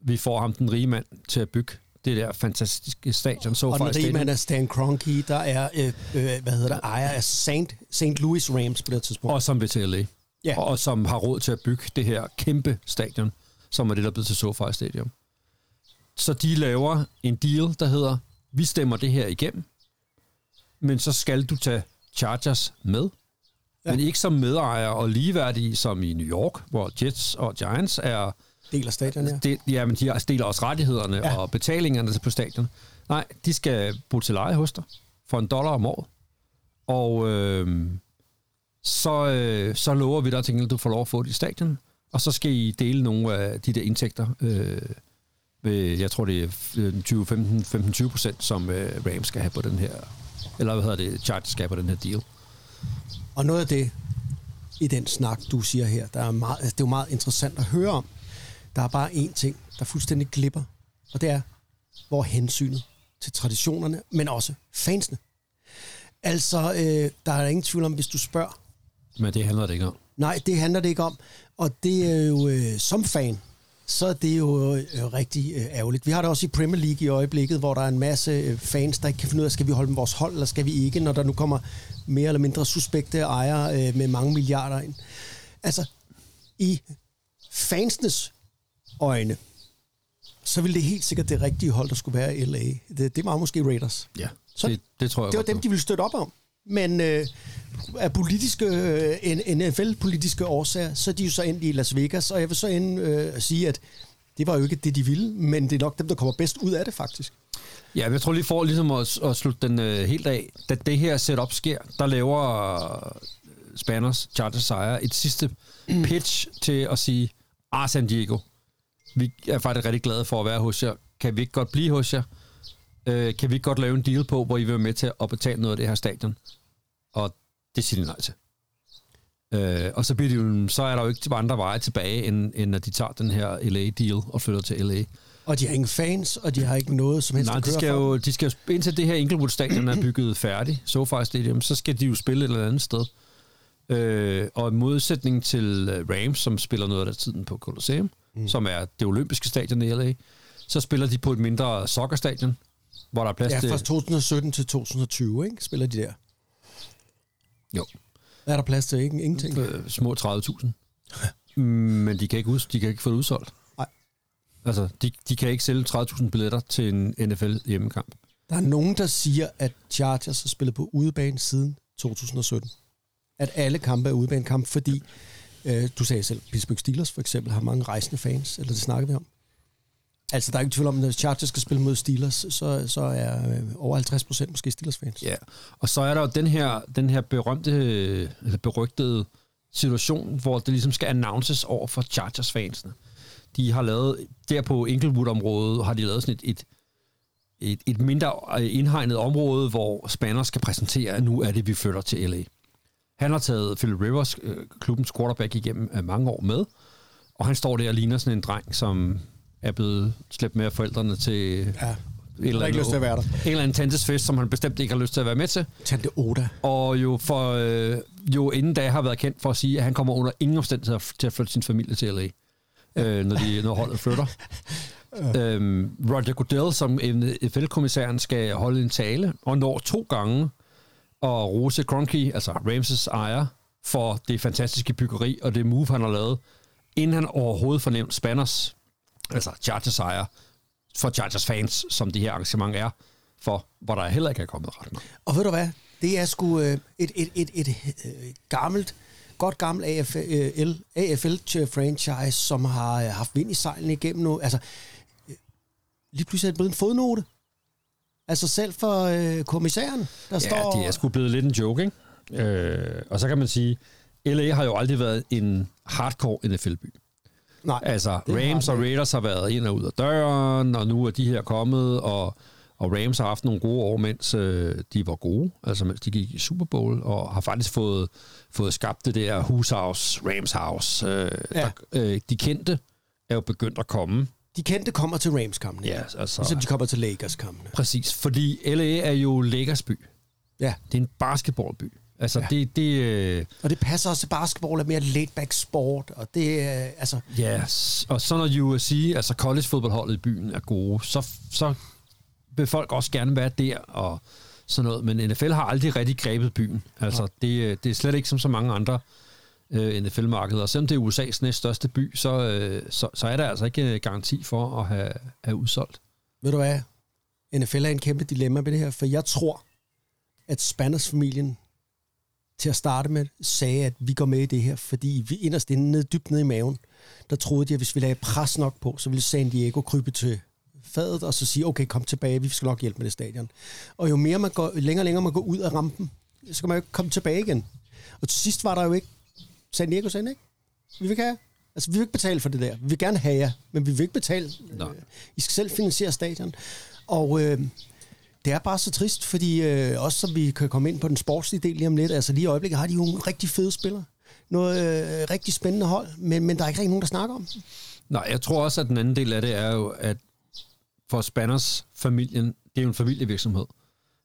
Vi får ham den rige mand til at bygge det der fantastiske stadion. Så Og den rige mand er Stan Kroenke, der er, øh, øh, hvad hedder det, ejer af St. St. Louis Rams på det tidspunkt. Og som vil til LA. Ja. Og som har råd til at bygge det her kæmpe stadion, som er det, der er blevet til SoFi Stadium. Så de laver en deal, der hedder, vi stemmer det her igennem, men så skal du tage Chargers med. Ja. Men ikke som medejer og ligeværdige som i New York, hvor Jets og Giants er... Del af stadion, ja. Det, ja, men de deler også rettighederne Ja. og betalingerne på stadion. Nej, de skal bo til leje hos dig for en dollar om året. Og øh, så, øh, så lover vi dig at du får lov at få det i stadion. Og så skal I dele nogle af de der indtægter. Øh, ved, jeg tror, det er 20-15-20 procent, som øh, Rams skal have på den her... Eller hvad hedder det? Chargers skal have på den her deal. Og noget af det, i den snak, du siger her, der er meget, altså, det er jo meget interessant at høre om. Der er bare én ting, der fuldstændig glipper, og det er, hvor hensynet til traditionerne, men også fansene. Altså, øh, der er ingen tvivl om, hvis du spørger. Men det handler det ikke om. Nej, det handler det ikke om. Og det er jo øh, som fan, så er det jo øh, rigtig øh, ærgerligt. Vi har det også i Premier League i øjeblikket, hvor der er en masse øh, fans, der ikke kan finde ud af, skal vi holde med vores hold, eller skal vi ikke, når der nu kommer mere eller mindre suspekte ejere øh, med mange milliarder ind. Altså, i fansenes øjne, så ville det helt sikkert det rigtige hold, der skulle være i LA. Det, det var måske Raiders. Ja, Så det, det tror jeg Det var dem, de ville støtte op om. Men øh, af politiske, øh, NFL-politiske årsager, så er de jo så endt i Las Vegas, og jeg vil så ind øh, sige, at det var jo ikke det, de ville, men det er nok dem, der kommer bedst ud af det, faktisk. Ja, jeg tror lige for ligesom at, at slutte den øh, helt af. Da det her setup sker, der laver øh, Spanners, Chargers sejre, et sidste pitch til at sige, ah, San Diego, vi er faktisk rigtig glade for at være hos jer. Kan vi ikke godt blive hos jer? Øh, kan vi ikke godt lave en deal på, hvor I vil være med til at betale noget af det her stadion? Og det siger de nej til. Øh, og så, bliver de jo, så er der jo ikke andre veje tilbage, end, end at de tager den her LA-deal og flytter til LA. Og de har ingen fans, og de har ikke noget som helst Nej, at de skal, for. jo, de skal jo, indtil det her Inglewood Stadion er bygget færdigt, SoFi Stadium, så skal de jo spille et eller andet sted. Øh, og i modsætning til øh, Rams, som spiller noget af tiden på Colosseum, mm. som er det olympiske stadion i LA, så spiller de på et mindre soccerstadion, hvor der er plads Ja, til... fra 2017 til 2020, ikke? Spiller de der. Jo, Er der plads til ikke? ingenting? øh, små 30.000. Men de kan ikke, ud, de kan ikke få det udsolgt. Nej. Altså, de, de kan ikke sælge 30.000 billetter til en NFL hjemmekamp. Der er nogen, der siger, at Chargers har spillet på udebane siden 2017. At alle kampe er udebanekamp, fordi øh, du sagde selv, Pittsburgh Steelers for eksempel har mange rejsende fans, eller det snakker vi om. Altså, der er ikke tvivl om, at hvis Chargers skal spille mod Steelers, så, så er øh, over 50 procent måske Steelers-fans. Ja, og så er der jo den her, den her berømte, eller berygtede situation, hvor det ligesom skal announces over for Chargers-fansene. De har lavet, der på Inglewood-området, har de lavet sådan et, et, et, et mindre øh, indhegnet område, hvor Spanner skal præsentere, at nu er det, vi flytter til LA. Han har taget Phil Rivers, øh, klubbens quarterback, igennem øh, mange år med, og han står der og ligner sådan en dreng, som er blevet slæbt med af forældrene til Ja, et eller ikke lyst til at være der. En eller anden tantes fest, som han bestemt ikke har lyst til at være med til. Tante Oda. Og jo, for, øh, jo inden da har været kendt for at sige, at han kommer under ingen omstændigheder til at flytte sin familie til LA, øh, når, de, når holdet flytter. øhm, Roger Goodell, som NFL-kommissæren, skal holde en tale, og når to gange og rose Kroenke, altså Ramses ejer, for det fantastiske byggeri og det move, han har lavet, inden han overhovedet fornemt Spanners, altså Chargers ejer, for Chargers fans, som det her arrangement er, for hvor der heller ikke er kommet ret meget. Og ved du hvad? Det er sgu øh, et, et, et, et, øh, gammelt, godt gammelt AFL, øh, AFL-franchise, som har øh, haft vind i sejlene igennem nu. Altså, øh, lige pludselig er det blevet en fodnote. Altså selv for øh, kommissæren, der Ja, står... det er sgu blevet lidt en joke, ikke? Øh, og så kan man sige, LA har jo aldrig været en hardcore NFL-by. Nej, Altså, Rams og. Raiders har været ind og ud af døren, og nu er de her kommet, og, og Rams har haft nogle gode år, mens øh, de var gode, altså mens de gik i Super Bowl, og har faktisk fået, fået skabt det der Who's House, Rams House. Øh, Ja. der, øh, de kendte er jo begyndt at komme. De kendte kommer til Rams-kampene. Ja, altså, Ligesom de kommer til Lakers-kampene. præcis, fordi LA er jo Lakers by. Ja, Det er en basketballby. Altså, Ja. ja. det, det, øh, og det passer også til basketball, er mere laid-back sport, og det er, altså, Ja, s- og så når USC, altså college-fodboldholdet i byen, er gode, så, så vil folk også gerne være der og sådan noget. Men NFL har aldrig rigtig grebet byen. Altså, det, øh, det er slet ikke som så mange andre øh, NFL-markeder. Selvom det er USA's næststørste by, så, øh, så, så er der altså ikke øh, garanti for at have, have udsolgt. ved du hvad? NFL er en kæmpe dilemma med det her, for jeg tror, at Spanners-familien til at starte med sagde, at vi går med i det her, fordi vi inderst inde, ned, dybt nede i maven, der troede de, at hvis vi lagde pres nok på, så ville San Diego krybe til fadet, og så sige, okay, kom tilbage, vi skal nok hjælpe med det stadion. Og jo mere man går, længere og længere man går ud af rampen, så kan man jo ikke komme tilbage igen. Og til sidst var der jo ikke, San Diego sagde ikke, vi vil ikke have, altså vi vil ikke betale for det der. Vi vil gerne have jer, men vi vil ikke betale. Nej. Øh, I skal selv finansiere stadion. Og øh, det er bare så trist, fordi øh, også som vi kan komme ind på den sportslige del lige om lidt, altså lige i øjeblikket har de jo nogle rigtig fede spillere. Noget øh, rigtig spændende hold, men, men der er ikke rigtig nogen, der snakker om. Nej, jeg tror også, at den anden del af det er jo, at for Spanners familien, det er jo en familievirksomhed.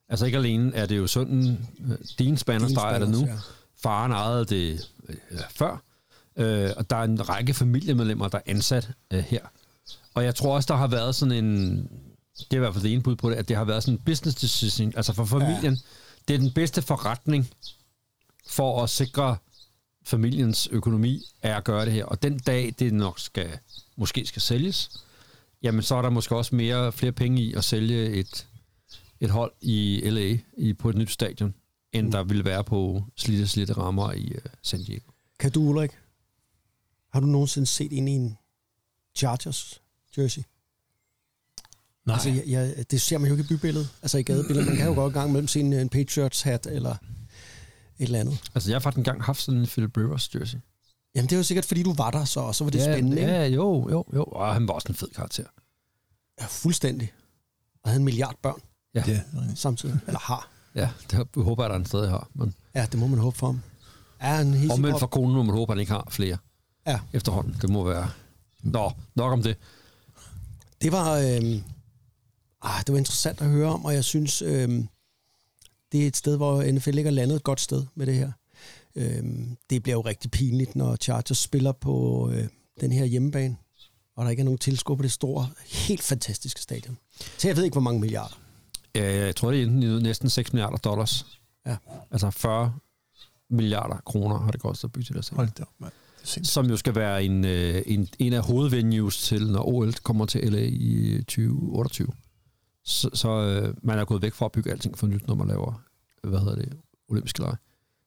Altså ikke alene er det jo sådan, øh, din Spanners, Din der er Spanners, nu. ja. Faren ejede det ja, før, Øh, og der er en række familiemedlemmer, der er ansat øh, her. Og jeg tror også, der har været sådan en... Det er i hvert fald det ene bud på det, at det har været sådan en business decision. Altså for familien, ja. det er den bedste forretning for at sikre familiens økonomi, er at gøre det her. Og den dag, det nok skal, måske skal sælges, jamen så er der måske også mere, flere penge i at sælge et, et hold i LA i, på et nyt stadion, end mm. der ville være på slidte, slidte rammer i uh, San Diego. Kan du, Ulrik? Har du nogensinde set ind i en Chargers jersey? Nej. Altså, jeg, jeg, det ser man jo ikke i bybilledet, altså i gadebilledet. Man kan jo godt gang mellem se en, en Patriots hat eller et eller andet. Altså jeg har faktisk engang haft sådan en Philip Rivers jersey. Jamen, det er jo sikkert, fordi du var der så, og så var det ja, spændende, ikke? Ja, jo, jo, jo. Og han var også en fed karakter. Ja, fuldstændig. Og havde en milliard børn Ja, Ja. ja. samtidig. Eller har. Ja det håber jeg, der er en sted, jeg har. Men Ja, det må man håbe for ham. Er en hissig omvendt for konen må man håbe, at han ikke har flere Ja. efterhånden. Det må være... Nå, nok om det. Det var, øh, ah, det var interessant at høre om, og jeg synes, øh, det er et sted, hvor NFL ikke er landet et godt sted med det her. Øh, det bliver jo rigtig pinligt, når Chargers spiller på øh, den her hjemmebane, og der ikke er nogen tilskuer på det store, helt fantastiske stadion. Så jeg ved ikke, hvor mange milliarder. Ja, jeg tror, det er enten næsten 6 milliarder dollars. Ja. Altså 40 milliarder kroner har det kostet at bygge til det. Hold da op, mand. Det. Som jo skal være en, øh, en, en af hovedvenues til, når OL kommer til LA i 2028. Så, så øh, man er gået væk fra at bygge alting for nyt, når man laver, hvad hedder det, olympiske lege.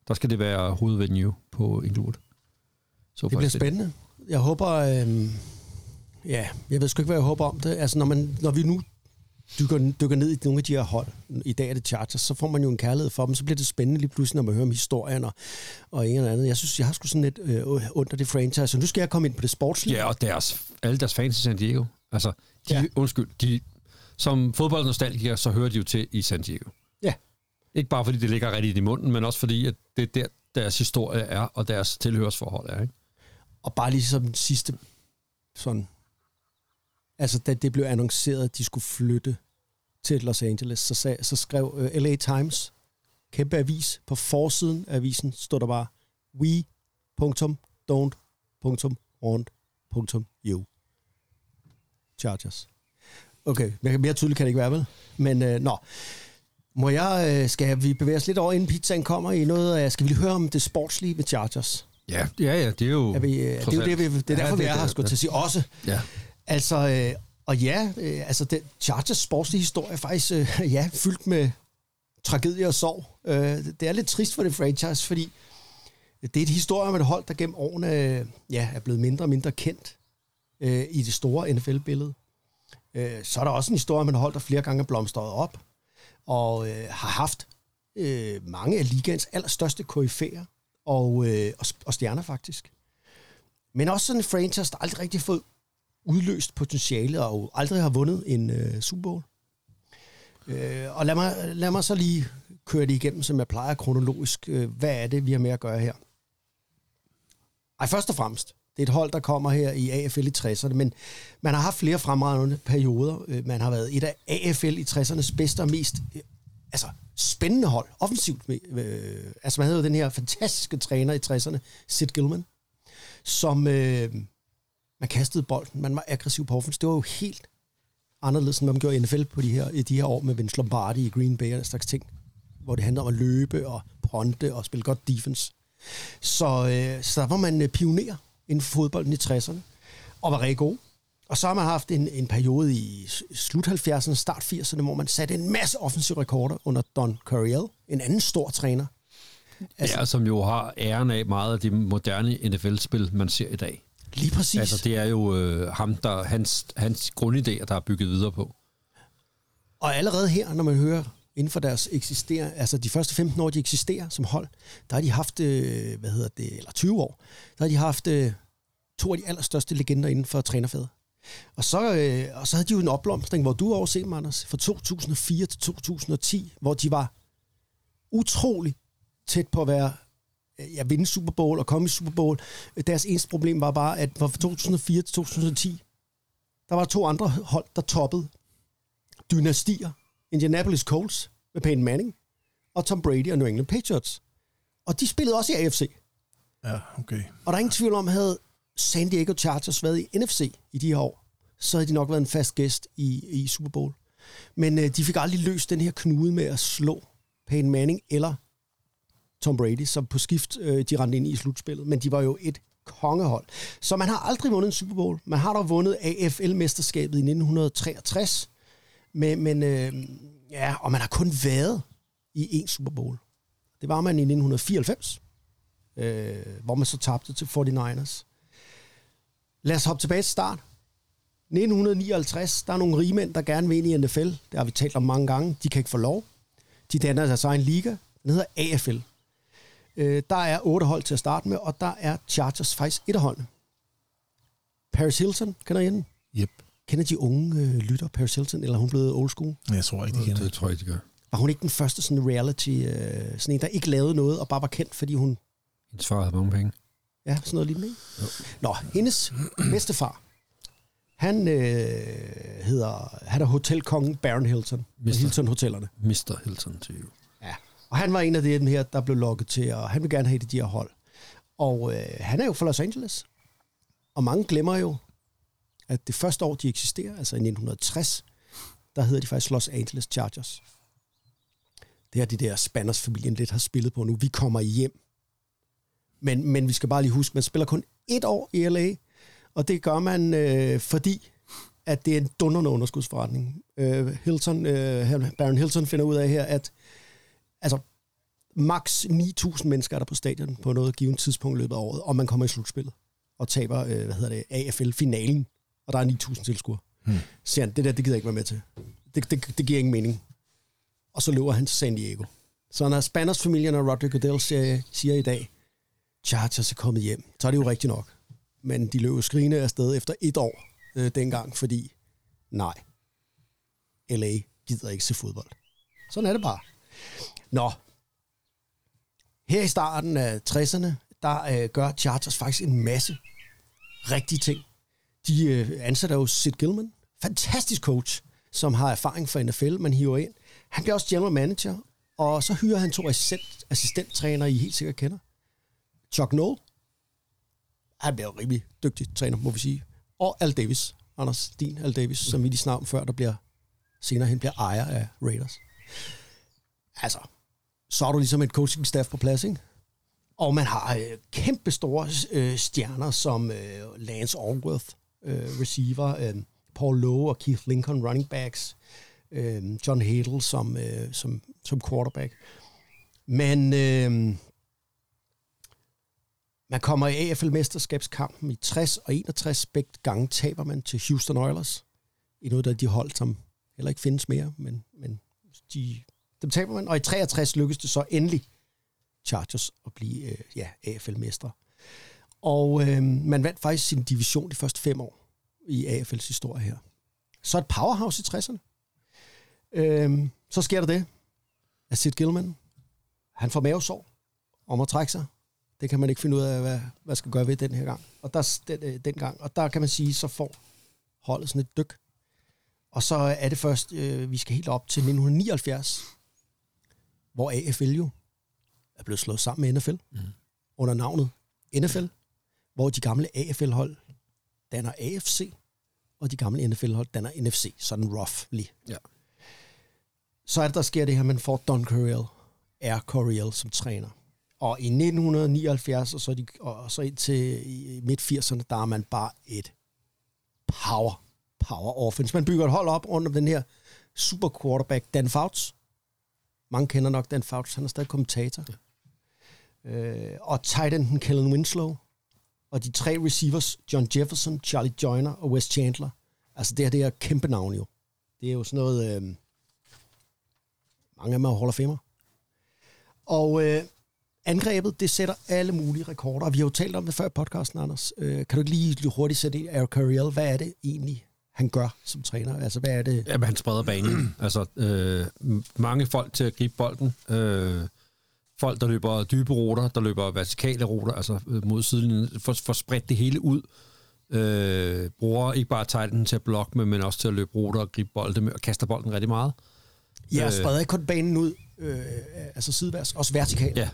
Der skal det være hovedvenue på Inglewood. Så Det bliver spændende. Jeg håber, øh, ja, jeg ved sgu ikke, hvad jeg håber om det. Altså, når, man, når vi nu dykker, dykker ned i nogle af de her hold, i dag er det Chargers, så får man jo en kærlighed for dem, så bliver det spændende lige pludselig, når man hører om historien og, og en eller andet. Jeg synes, jeg har sgu sådan lidt øh, under det franchise, så nu skal jeg komme ind på det sportslige. Ja, og deres, alle deres fans i San Diego. Altså, de, Ja. undskyld, de, som fodboldnostalgikere, så hører de jo til i San Diego. Ja. Ikke bare fordi det ligger rigtigt i munden, men også fordi, at det er der, deres historie er, og deres tilhørsforhold er. Ikke? Og bare lige som sidste, sådan, altså da det blev annonceret, at de skulle flytte til Los Angeles, så, sag, så skrev uh, LA Times, kæmpe avis, på forsiden af avisen stod der bare, we.don't.want.you. Chargers. Okay, mere mere tydeligt kan det ikke være, vel? Men øh, nå, må jeg, øh, skal vi bevæge os lidt over, inden pizzaen kommer i noget af, skal vi lige høre om det sportslige ved Chargers? Ja, ja, ja, det er jo... Er vi, øh, det er jo det, vi, det er derfor, ja, vi er her, det- skulle til at sige også. Ja. Altså, øh, og ja, øh, altså den Chargers sportslige historie er faktisk øh, ja, fyldt med tragedie og sorg. Øh, det er lidt trist for det franchise, fordi det er et historie om et hold, der gennem årene øh, ja, er blevet mindre og mindre kendt øh, i det store NFL-billede. Øh, så er der også en historie om et hold, der flere gange er blomstret op, og øh, har haft øh, mange af ligaens allerstørste KF'er og, øh, og, og stjerner faktisk. Men også sådan en franchise, der aldrig rigtig har fået udløst potentiale og aldrig har vundet en øh, Super Bowl. Øh, og lad mig, lad mig så lige køre det igennem, som jeg plejer kronologisk. Øh, hvad er det, vi har med at gøre her? Ej, først og fremmest, det er et hold, der kommer her i AFL i 60'erne, men man har haft flere fremragende perioder. Øh, Man har været et af AFL i 60'ernes bedste og mest øh, altså, spændende hold, offensivt. Øh, altså, man havde jo den her fantastiske træner i 60'erne, Sid Gilman, som øh, man kastede bolden, man var aggressiv på offense. Det var jo helt anderledes, end man gjorde i NFL på de her, i de her år med Vince Lombardi i Green Bay og den slags ting, hvor det handlede om at løbe og ponte og spille godt defense. Så, øh, så der var man øh, pioner inden for fodbolden i 60'erne, og var rigtig god. Og så har man haft en, en periode i slut 70'erne, start 80'erne, hvor man satte en masse offensive rekorder under Don Curiel, en anden stor træner. Altså, ja, som jo har æren af meget af de moderne NFL-spil, man ser i dag. Lige præcis. Altså, det er jo øh, ham, der, hans, hans grundidéer, der er bygget videre på. Og allerede her, når man hører inden for deres eksisterer, altså de første 15 år, de eksisterer som hold, der har de haft, øh, hvad hedder det, eller 20 år, der har de haft øh, to af de allerstørste legender inden for trænerfaget. Og så, øh, og så havde de jo en opblomstring, hvor du har overset mig, Anders, fra 2004 til 2010, hvor de var utrolig tæt på at være ja, vinde Super Bowl og komme i Super Bowl. Deres eneste problem var bare, at fra 2004 til 2010, der var to andre hold, der toppede dynastier. Indianapolis Colts med Peyton Manning og Tom Brady og New England Patriots. Og de spillede også i AFC. Ja, okay. Og der er ingen tvivl om, havde San Diego Chargers været i NFC i de her år, så havde de nok været en fast gæst i, i Super Bowl. Men øh, de fik aldrig løst den her knude med at slå Peyton Manning eller Tom Brady, som på skift øh, de rendte ind i slutspillet. Men de var jo et kongehold. Så man har aldrig vundet en Super Bowl. Man har dog vundet AFL-mesterskabet i 1963. Men, men øh, ja, og man har kun været i en Super Bowl. Det var man i 1994, øh, hvor man så tabte til 49ers. Lad os hoppe tilbage til start. 1959, der er nogle rige mænd, der gerne vil ind i NFL. Det har vi talt om mange gange. De kan ikke få lov. De danner sig så en liga. Den hedder AFL. Øh, der er otte hold til at starte med, og der er Chargers faktisk et af holdene. Paris Hilton, kender I hende? Yep. Kender de unge øh, lytter Paris Hilton, eller er hun blevet old school? Jeg tror ikke, de kender. Det tror jeg, de gør. Var hun ikke den første sådan reality, øh, sådan en, der ikke lavede noget, og bare var kendt, fordi hun Hendes far havde mange penge. Ja, sådan noget lignende. ikke? Nå, hendes bedstefar, han øh, hedder, han er hotelkongen Baron Hilton. Mister. Hilton Hotellerne. Mr. Hilton til you. Og han var en af dem her, der blev lukket til, og han vil gerne have det de her hold. Og øh, han er jo fra Los Angeles. Og mange glemmer jo, at det første år, de eksisterer, altså i 1960, der hedder de faktisk Los Angeles Chargers. Det er de der Spanners-familien lidt har spillet på nu. Vi kommer hjem. Men, men vi skal bare lige huske, man spiller kun et år i LA, og det gør man, øh, fordi at det er en dunderende underskudsforretning. Øh, Hilton, øh, Baron Hilton finder ud af her, at altså, max 9.000 mennesker er der på stadion på noget givet tidspunkt i løbet af året, og man kommer i slutspillet og taber, øh, hvad hedder det, AFL-finalen, og der er 9.000 tilskuere. Hmm. Så han, det der, det gider jeg ikke være med til. Det, det, det giver ingen mening. Og så løber han til San Diego. Så når Spanners-familien og Rodrigo Goodell siger, siger i dag, Chargers er kommet hjem, så er det jo rigtigt nok. Men de løb skrigende afsted efter et år øh, dengang, fordi nej, LA gider ikke se fodbold. Sådan er det bare. Nå, her i starten af 60'erne, der øh, gør Chargers faktisk en masse rigtige ting. De øh, ansætter jo Sid Gilman, fantastisk coach, som har erfaring fra NFL, man hiver ind. Han bliver også general manager, og så hyrer han to assistent, assistenttræner, I helt sikkert kender. Chuck Noll, han bliver jo rimelig dygtig træner, må vi sige. Og Al Davis, Anders Din Al Davis, som vi lige snakkede om før, der bliver senere hen bliver ejer af Raiders. Altså, så er du ligesom et coaching staff på plads, ikke? Og man har øh, kæmpe store øh, stjerner som øh, Lance Allworth, øh, receiver, øh, Paul Lowe og Keith Lincoln, running backs, øh, John Hadle som, øh, som, som quarterback. Men øh, man kommer i AFL-mesterskabskampen i 60 og 61. Begge gange taber man til Houston Oilers. I noget af de hold, som heller ikke findes mere, men, men de, dem taber man. Og i 63 lykkedes det så endelig Chargers at blive øh, ja, AFL-mestre. Og øh, man vandt faktisk sin division de første fem år i AFL's historie her. Så et powerhouse i 60'erne. Øh, så sker der det, at Sid Gilman, han får mavesår om at trække sig. Det kan man ikke finde ud af, hvad, hvad skal gøre ved den her gang. Og der, den, øh, den gang. Og der kan man sige, så får holdet sådan et dyk. Og så er det først, øh, vi skal helt op til 1979, hvor AFL jo er blevet slået sammen med NFL mm. under navnet NFL, hvor de gamle AFL-hold danner AFC, og de gamle NFL-hold danner NFC, sådan roughly. Ja. Så er det, der sker det her, man får Don Coryell, Air Coryell som træner. Og i 1979, og så, de, og så indtil i midt-80'erne, der er man bare et power, power offense. Man bygger et hold op under den her super quarterback, Dan Fouts. Mange kender nok Dan Fouts, han er stadig kommentator. Ja. Øh, og tight enden Kellen Winslow. Og de tre receivers, John Jefferson, Charlie Joyner og Wes Chandler. Altså det her, det er kæmpe navn jo. Det er jo sådan noget... Øh, mange af dem er Hall of Famer. Og øh, angrebet, det sætter alle mulige rekorder. Vi har jo talt om det før i podcasten, Anders. Øh, kan du ikke lige, lige hurtigt sætte i Eric Coryell? Hvad er det egentlig, han gør som træner? Altså, hvad er det? Jamen, han spreder banen. altså, øh, mange folk til at gribe bolden. Øh, folk, der løber dybe ruter, der løber vertikale ruter, altså øh, mod sidelinjen, for, for spredt det hele ud. Øh, bruger ikke bare Titan til at blokke med, men også til at løbe ruter og gribe bolden med, og kaster bolden rigtig meget. Jeg Øh. spreder ikke kun banen ud, øh, altså sideværs, også vertikalt. Ja,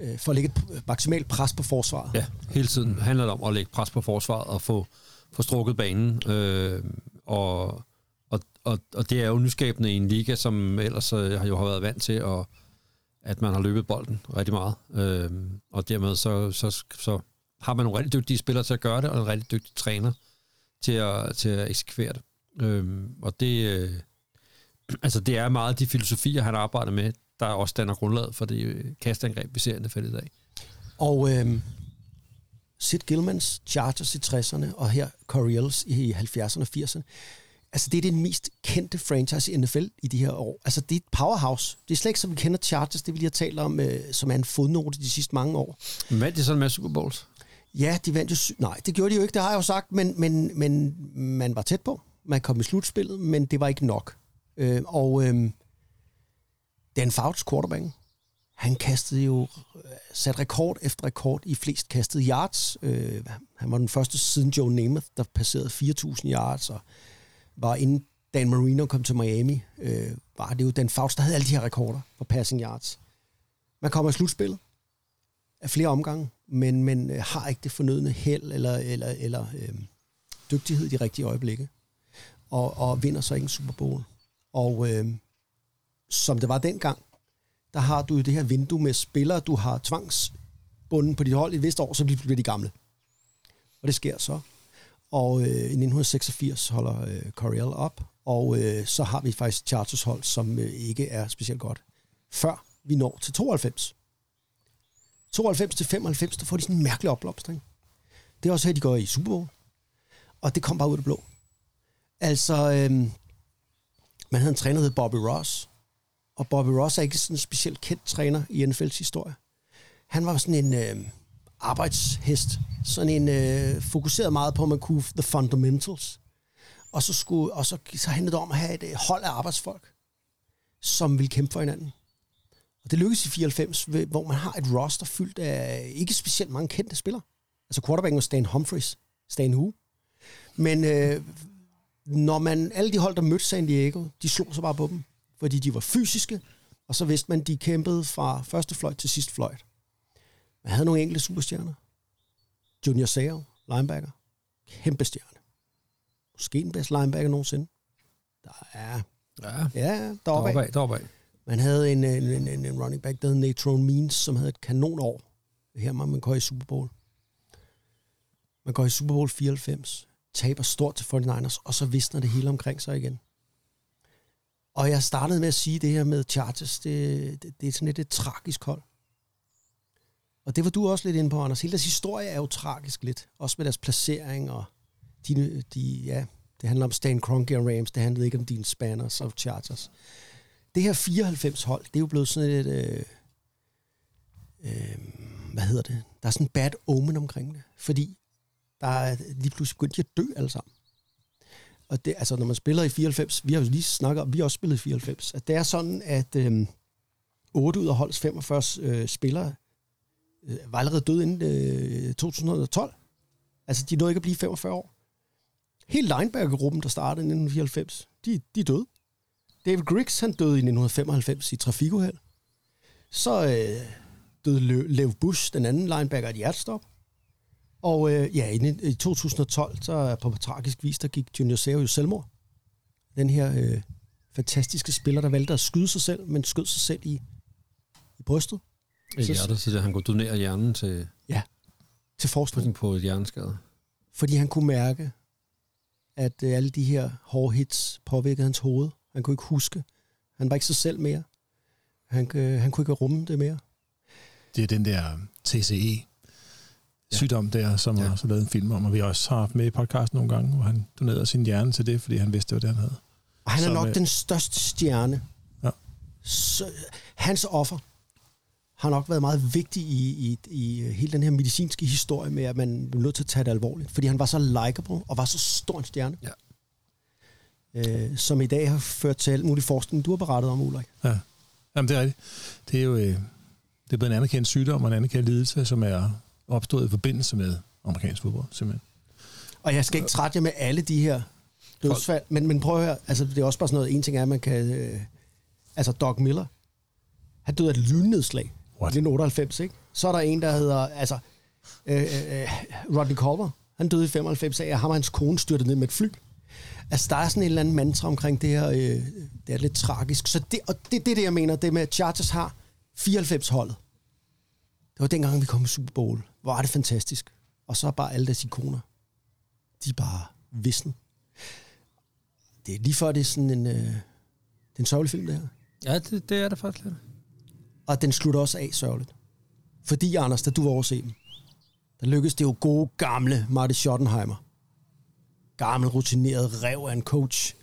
øh, for at lægge et maksimalt pres på forsvaret. Ja, hele tiden handler det om at lægge pres på forsvaret og få, får strukket banen. Øh, og, og, og, og det er jo nyskabende i en liga, som ellers øh, har jo har været vant til, at, at man har løbet bolden rigtig meget. Øh, og dermed så, så, så har man nogle rigtig dygtige spillere til at gøre det, og en rigtig dygtig træner til at, til at eksekvere det. Øh, og det, øh, altså det er meget de filosofier, han arbejder med, der også danner grundlaget for det kastangreb, vi ser i NFL i dag. Og øh, Sid Gilmans Chargers i 60'erne, og her Coriolis i 70'erne og 80'erne. Altså, det er det mest kendte franchise i NFL i de her år. Altså, det er et powerhouse. Det er slet ikke, som vi kender Chargers, det vi lige har talt om, øh, som er en fodnote de sidste mange år. Men vandt de sådan med Super Bowls? Ja, de vandt jo... sy- Nej, det gjorde de jo ikke, det har jeg jo sagt, men, men, men man var tæt på. Man kom i slutspillet, men det var ikke nok. Øh, og øh, Dan Fouts quarterback, han kastede jo øh, sat rekord efter rekord i flest kastede yards. Øh, han var den første siden Joe Namath, der passerede 4.000 yards, og var inden Dan Marino kom til Miami, øh, var det jo den Faust, der havde alle de her rekorder for passing yards. Man kommer i slutspillet af flere omgange, men, men øh, har ikke det fornødne held eller, eller, eller øh, dygtighed i de rigtige øjeblikke. Og, og vinder så ikke en Super Bowl. Og øh, som det var dengang, der har du det her vindue med spillere, du har tvangsbunden på dit hold i et vist år, så bliver de gamle. Og det sker så. Og øh, i 1986 holder øh, Coriel op, og øh, så har vi faktisk Chargers hold, som øh, ikke er specielt godt. Før vi når til 92. 92 til 95, der får de sådan en mærkelig opblomstring. Det er også her, de går i Super Bowl. Og det kom bare ud af det blå. Altså, øh, man havde en træner, der hed Bobby Ross. Og Bobby Ross er ikke sådan en specielt kendt træner i NFL's historie. Han var sådan en øh, arbejdshest. Sådan en øh, fokuseret meget på, at man kunne the fundamentals. Og så, skulle, og så, så handlede det om at have et øh, hold af arbejdsfolk, som ville kæmpe for hinanden. Og det lykkedes i 94, hvor man har et roster fyldt af øh, ikke specielt mange kendte spillere. Altså quarterbacken var Stan Humphries, Stan Hu. Men øh, når man, alle de hold, der mødte San Diego, de slog sig bare på dem, fordi de var fysiske, og så vidste man, de kæmpede fra første fløjt til sidste fløjt. Man havde nogle enkelte superstjerner. Junior Seau, linebacker. Kæmpe stjerne. Måske den bedste linebacker nogensinde. Der er, Ja, ja, deroppe deroppe af. deroppe af. Man havde en, en, en, en, running back, der hed Natrone Means, som havde et kanonår. Her man går i Super Bowl. Man går i Super Bowl 94, taber stort til 49ers, og så visner det hele omkring sig igen. Og jeg startede med at sige det her med Chargers, det, det, det er sådan lidt et tragisk hold. Og det var du også lidt inde på, Anders. Hele deres historie er jo tragisk lidt. Også med deres placering og de, de ja, det handler om Stan Kroenke og Rams. Det handlede ikke om dine Spanners og Chargers det her 94 hold, det er jo blevet sådan et, øh, øh, hvad hedder det, der er sådan en bad omen omkring det, fordi der er lige pludselig begyndt de at dø alle sammen. Og det, altså når man spiller i 94, vi har jo lige snakket om, vi har også spillet i 94, at det er sådan, at øh, 8 ud af holdets 45 øh, spillere øh, var allerede døde inden øh, 2012. Altså de nåede ikke at blive 45 år. Hele linebacker-gruppen, der startede i 1994, de, de er døde. David Griggs, han døde i 1995 i trafikuheld. Så øh, døde Lev Bush, den anden linebacker, i et hjertestop. Og øh, ja, i, i 2012, så på tragisk vis, der gik Junior Seau jo selvmord. Den her øh, fantastiske spiller, der valgte at skyde sig selv, men skød sig selv i, i brystet I Så- hjertet, så det, han kunne donere hjernen til til forskning. på et hjerneskade. Fordi han kunne mærke, at øh, alle de her hårde hits påvirkede hans hoved. Han kunne ikke huske. Han var ikke sig selv mere. Han, øh, han kunne ikke rumme det mere. Det er den der TCE sygdom der, som ja. Ja. har så lavet en film om, og vi også har haft med i podcasten nogle gange, hvor han donerede sin hjerne til det, fordi han vidste, det var det, han havde. Og han er Som, nok øh, den største stjerne. Ja. Så, hans offer har nok været meget vigtig i, i, i hele den her medicinske historie med, at man blev nødt til at tage det alvorligt. Fordi han var så likable og var så stor en stjerne. Ja. Øh, som i dag har ført til alt mulig forskning, du har berettet om, Ulrik. Ja. Jamen, det er rigtigt. Det er jo øh, det er både en anerkendt sygdom og en anerkendt lidelse, som er opstået i forbindelse med amerikansk fodbold, simpelthen. Og jeg skal ikke trætte jer med alle de her dødsfald, men, men prøv at høre, altså det er også bare sådan noget, en ting er, at man kan, øh, altså Doc Miller, han døde af et lynnedslag i What? 1998, ikke? Så er der en, der hedder, altså, øh, øh, Rodney Culver. Han døde i 95 af, at ham og hans kone styrtede ned med et fly. Altså, der er sådan en eller anden mantra omkring det her. Øh, det er lidt tragisk. Så det, og det, det er det, jeg mener. Det med, at Chargers har 94-holdet. Det var dengang, vi kom i Super Bowl. Hvor er det fantastisk. Og så er bare alle deres ikoner. De er bare visne. Det er lige før, det er sådan en... Øh, det er en sørgelig film, det her. Ja, det, det er det faktisk lidt. Og den slutter også af sørgeligt. Fordi, Anders, da du var over at se den, der lykkedes det jo gode, gamle Marty Schottenheimer. Gammel, rutineret rev af en coach.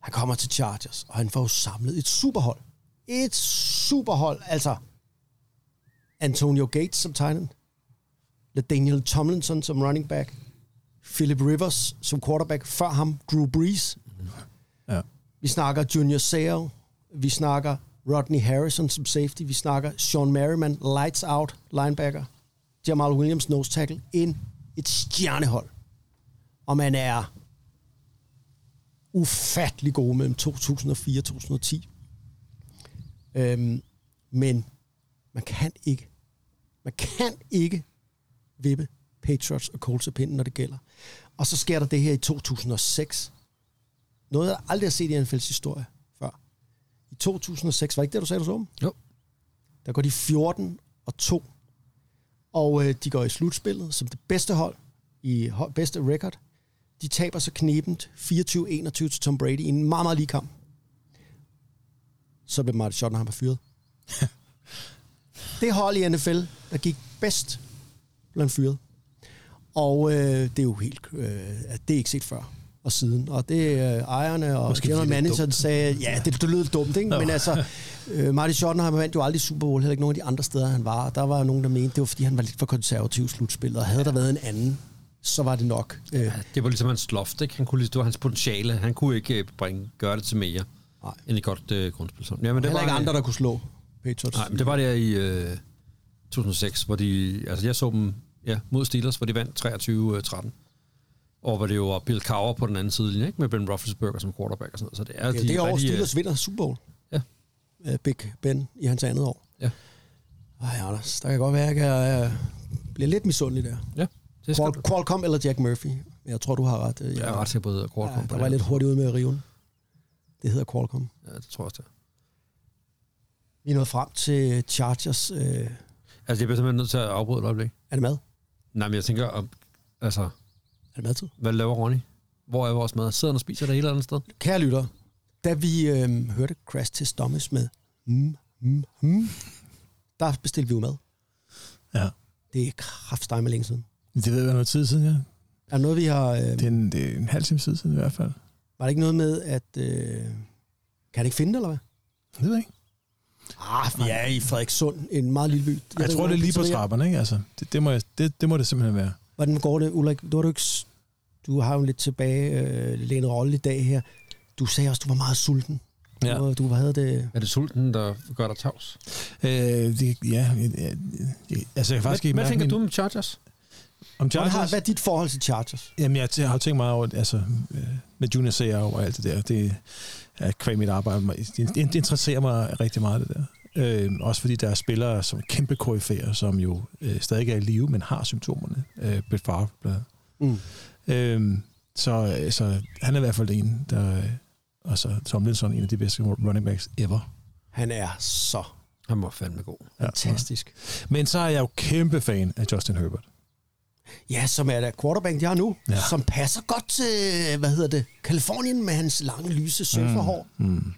Han kommer til Chargers, og han får jo samlet et superhold. Et superhold, altså Antonio Gates som tegnen, Daniel Tomlinson som running back, Philip Rivers som quarterback, før ham Drew Brees, Ja. vi snakker Junior Seau. Vi snakker Rodney Harrison som safety. Vi snakker Sean Merriman, lights out, linebacker. Jamal Williams, nose tackle. En, et stjernehold. Og man er ufattelig god mellem 2004 og 2010. Øhm, men man kan ikke, man kan ikke vippe Patriots og Colts af pinden, når det gælder. Og så sker der det her i 2006. Noget, jeg aldrig har set i NFL's historie før. I 2006, var ikke det, du sagde, du så dem? Jo. Der går de 14 og 2. Og øh, de går i slutspillet som det bedste hold, i bedste record. De taber så knebent 24-21 til Tom Brady i en meget, meget lige kamp. Så blev Marty Schottenheimer fyret. det hold i NFL, der gik bedst, han fyret. Og øh, det er jo helt... Øh, at det er ikke set før og siden. Og det øh, ejerne og Måske general er manageren sagde, ja, det, det lød dumt, ikke? Men altså, øh, Marty Schottenheimer vandt jo aldrig Super Bowl, heller ikke nogen af de andre steder, han var. Der var nogen, der mente, det var fordi, han var lidt for konservativ i slutspillet, og havde der været en anden, så var det nok. Øh, Ja, det var ligesom hans loft, ikke? Han kunne, det var hans potentiale. Han kunne ikke øh, bringe, gøre det til mere Nej. end et godt øh, grundspil. Ja, men det var, ikke andre, der kunne slå Patriots. Nej, men det var der i øh, 2006, hvor de... Altså, jeg så dem ja, mod Steelers, hvor de vandt 23-13. Og hvor det jo var Bill Cowher på den anden side, ikke? Med Ben Roethlisberger som quarterback og sådan noget. Så det er, Ja, de det er år, øh, Steelers vinder Super Bowl. Ja. Uh, Big Ben i hans andet år. Ja. Ej, Anders, der kan godt være, at jeg uh, bliver lidt misundelig der. Ja, det skal Qual-. Qualcomm eller Jack Murphy. Jeg tror, du har ret. Jeg, Jeg er ret sikker på, at Qualcomm. ja, der var her. lidt hurtigt ude med at rive den. Det hedder Qualcomm. Ja, det tror jeg også, det. Vi er nået frem til Chargers. Øh, er Altså, jeg bliver simpelthen nødt til at afbryde et øjeblik. det mad? Nej, men jeg tænker, om, altså, Er det madtid? hvad laver Ronny? Hvor er vores mad? Sidder han og spiser det hele andet sted? Kære lytter, da vi øh, hørte Crash Test Dummies med mm, mm, mm, der bestilte vi jo mad. Ja. Det er kraftsteg med længe siden. Det ved jeg noget tid siden, ja. Er der noget, vi har... Øh, Det er, en, det er en halv time tid siden i hvert fald. Var det ikke noget med, at... Øh, kan han ikke finde det, eller hvad? Det ved jeg ikke. Ah, vi er i Frederikssund, en meget lille by. Jeg, jeg tror, det er lige på trapperne, ikke? Altså, det, det, må jeg, det, det må det simpelthen være. Hvordan går det, Ulrik? Du har du ikke... Du har jo lidt tilbage øh, lænet rolle i dag her. Du sagde også, du var meget sulten. Ja. Du, du havde det... Er det sulten, der gør dig tavs? Øh, det, ja, ja, ja, altså jeg kan faktisk Hvad, ikke hvad tænker min- du om Chargers? Om Hvad, har, Chargers. hvad er dit forhold til Chargers? Jamen, jeg, jeg har tænkt meget over, altså, øh, med Junior Seau og alt det der. Det er kvæg mit arbejde. Det, det interesserer mig rigtig meget, det der. Øh, også fordi der er spillere som kæmpe KF'er, som jo øh, stadig er i live, men har symptomerne. Øh, Brett Favre, blandt andet. Mm. Øh, så, så han er i hvert fald en, der... øh, Og så Tomlinson, en af de bedste running backs ever. Han er så Han var fandme god. Ja. fantastisk. Men så er jeg jo kæmpe fan af Justin Herbert. Ja, som er der quarterback, de har nu. Ja. Som passer godt til, hvad hedder det, Kalifornien med hans lange, lyse surferhår. Mm.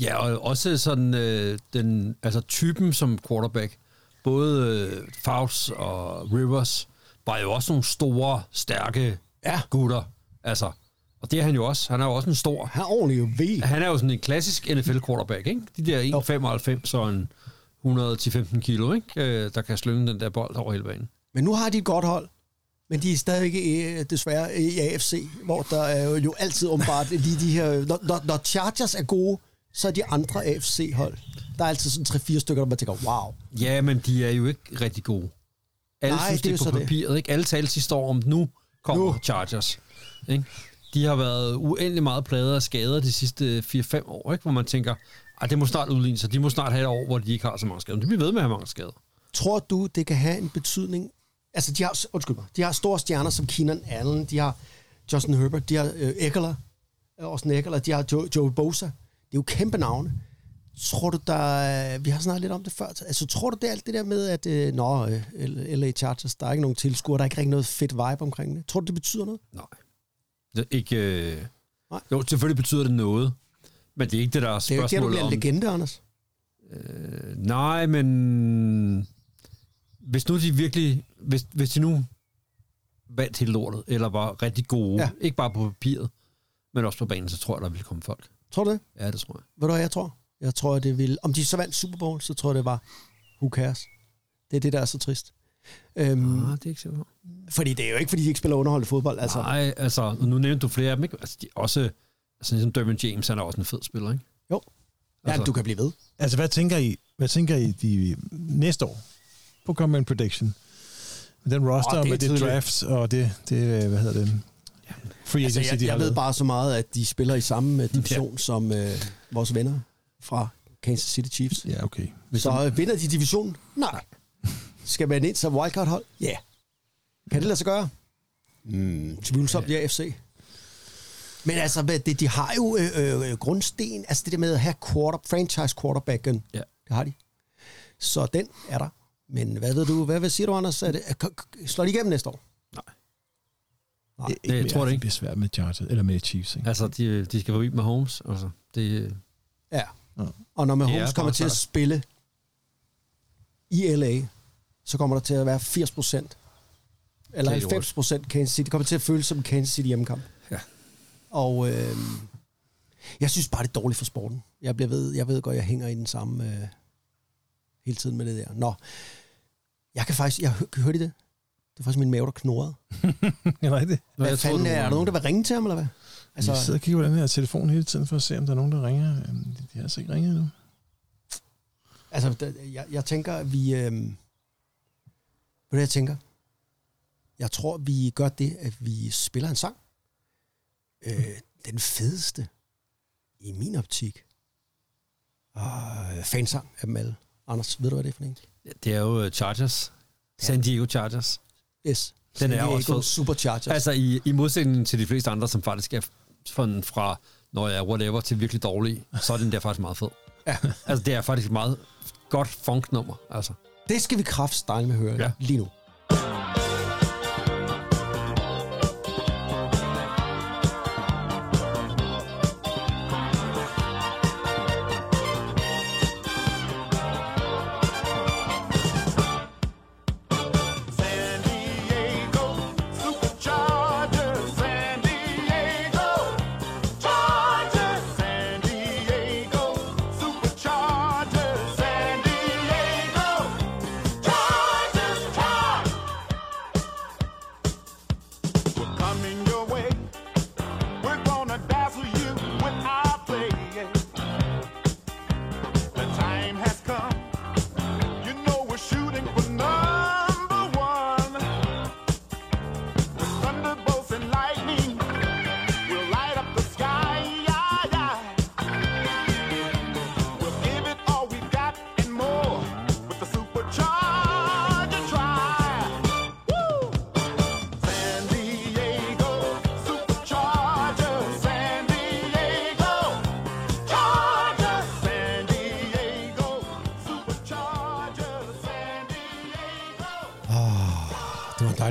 Ja, og også sådan øh, den, altså typen som quarterback, både øh, Faust og Rivers, var jo også nogle store, stærke Ja. gutter. Altså, og det er han jo også. Han er jo også en stor. Han er ordentlig jo ved. Han er jo sådan en klassisk NFL quarterback, ikke? De der 1,95 og en 110-15 kilo, ikke? Øh, der kan slynge den der bold over hele banen. Men nu har de et godt hold. Men de er stadig ikke desværre i AFC, hvor der er jo, altid åbenbart lige de her... Når, når, når Chargers er gode, så er de andre AFC-hold. Der er altid sådan 3-4 stykker, der man tænker, wow. Ja, men de er jo ikke rigtig gode. Alle Nej, synes, det er det er på så det. papiret, ikke? Alle taler sidste år om, nu kommer Nu. Chargers. Ikke? De har været uendelig meget pladet af skader de sidste 4-5 år, ikke? hvor man tænker, Ej, det må snart udligne sig. De må snart have et år, hvor de ikke har så mange skader. De bliver ved med at have mange skader. Tror du, det kan have en betydning? Altså, de har, undskyld mig, de har store stjerner som Keenan Allen, de har Justin Herbert, de har øh, Eckler, øh, Austin Eckler, de har Joe, Joe Bosa. Det er jo kæmpe navne. Tror du, der... Vi har snakket lidt om det før. Altså, tror du, det er alt det der med, at... Øh, nå, øh, LA Chargers, der er ikke nogen tilskuere, der er ikke rigtig noget fedt vibe omkring det. Tror du, det betyder noget? Nej. Det er ikke... Øh... Nej. Jo, selvfølgelig betyder det noget. Men det er ikke det, der er Det er jo ikke det, spørgsmålet bliver en om... legende, Anders. Øh, nej, men... Hvis nu de virkelig... Hvis, hvis de nu vandt hele lortet, eller var rigtig gode, Ja. ikke bare på papiret, men også på banen, så tror jeg, der ville komme folk. Tror du det? Ja, det tror jeg. Ved du, hvad jeg tror? Jeg tror, det vil... Om de så vandt Super Bowl, så tror jeg, det var... Who cares? Det er det, der er så trist. Øhm, Ah, det er ikke på. Fordi det er jo ikke, fordi de ikke spiller underholdende fodbold. Altså, Nej, altså, nu nævnte du flere af dem, ikke? Altså, de er også, altså, ligesom Derwin James, han er også en fed spiller, ikke? Jo. ja, altså- du kan blive ved. Altså, hvad tænker I, hvad tænker I de, næste år på Common Prediction? Med den roster, oh, med det tidligt. draft, og det, det, hvad hedder det? Free Altså, agency, jeg, de har jeg ved bare så meget, at de spiller i samme øh, division ja. som øh, vores venner fra Kansas City Chiefs. Ja, okay. Hvis Så øh, vinder de divisionen? Nej. Skal man ind som wildcard-hold? Ja. Yeah. Kan det lade sig gøre? Mm, tvivlsomt, ja, FC. Men altså, det, de har jo øh, øh, grundsten, altså det der med at have quarter, franchise quarterbacken, Ja. det har de. Så den er der. Men hvad ved du, hvad, hvad siger du, Anders? Er det, er, k- k- slår de igennem næste år? det, det- ikke jeg tror det ikke. Det bliver svært med Chargers, eller med Chiefs, ikke? Altså, de, de skal forbi med Holmes. Altså, det, Ja. Ja. Og når Det er Mahomes bare kommer til at spille i LA, så kommer der til at være 80 procent, eller Det er 90 procent Kansas City. Det kommer til at føles som Kansas City hjemmekamp. Ja. Og øh, jeg synes bare, det er dårligt for sporten. Jeg, bliver ved, jeg ved godt, jeg hænger i den samme øh, hele tiden med det der. Nå, jeg kan faktisk, jeg hø- hørte I det? Det var faktisk min mave, der knurrede. Ja, nej, det. Hvad jeg tror, fanden du- er, er der nogen, der vil ringe til ham, eller hvad? Altså, jeg sidder og kigger på den her telefon hele tiden, for at se, om der er nogen, der ringer. Øhm, De har altså ikke ringet endnu. Altså, der, jeg, jeg tænker, at vi... Øh, ved hvad jeg tænker? Jeg tror, vi gør det, at vi spiller en sang. Øh, den fedeste i min optik. Og fansang af dem alle. Anders, ved du, hvad det er for en? det er jo øh, Chargers. San Diego Chargers. Yes. Den er San også fed. Superchargers. Altså, i, i modsætning til de fleste andre, som faktisk er fra, fra når jeg er whatever, til virkelig dårlig, så er den der faktisk meget fed. Ja. Altså, det er faktisk et meget godt funknummer. Altså. det skal vi kraftstejle med høre Ja. lige nu.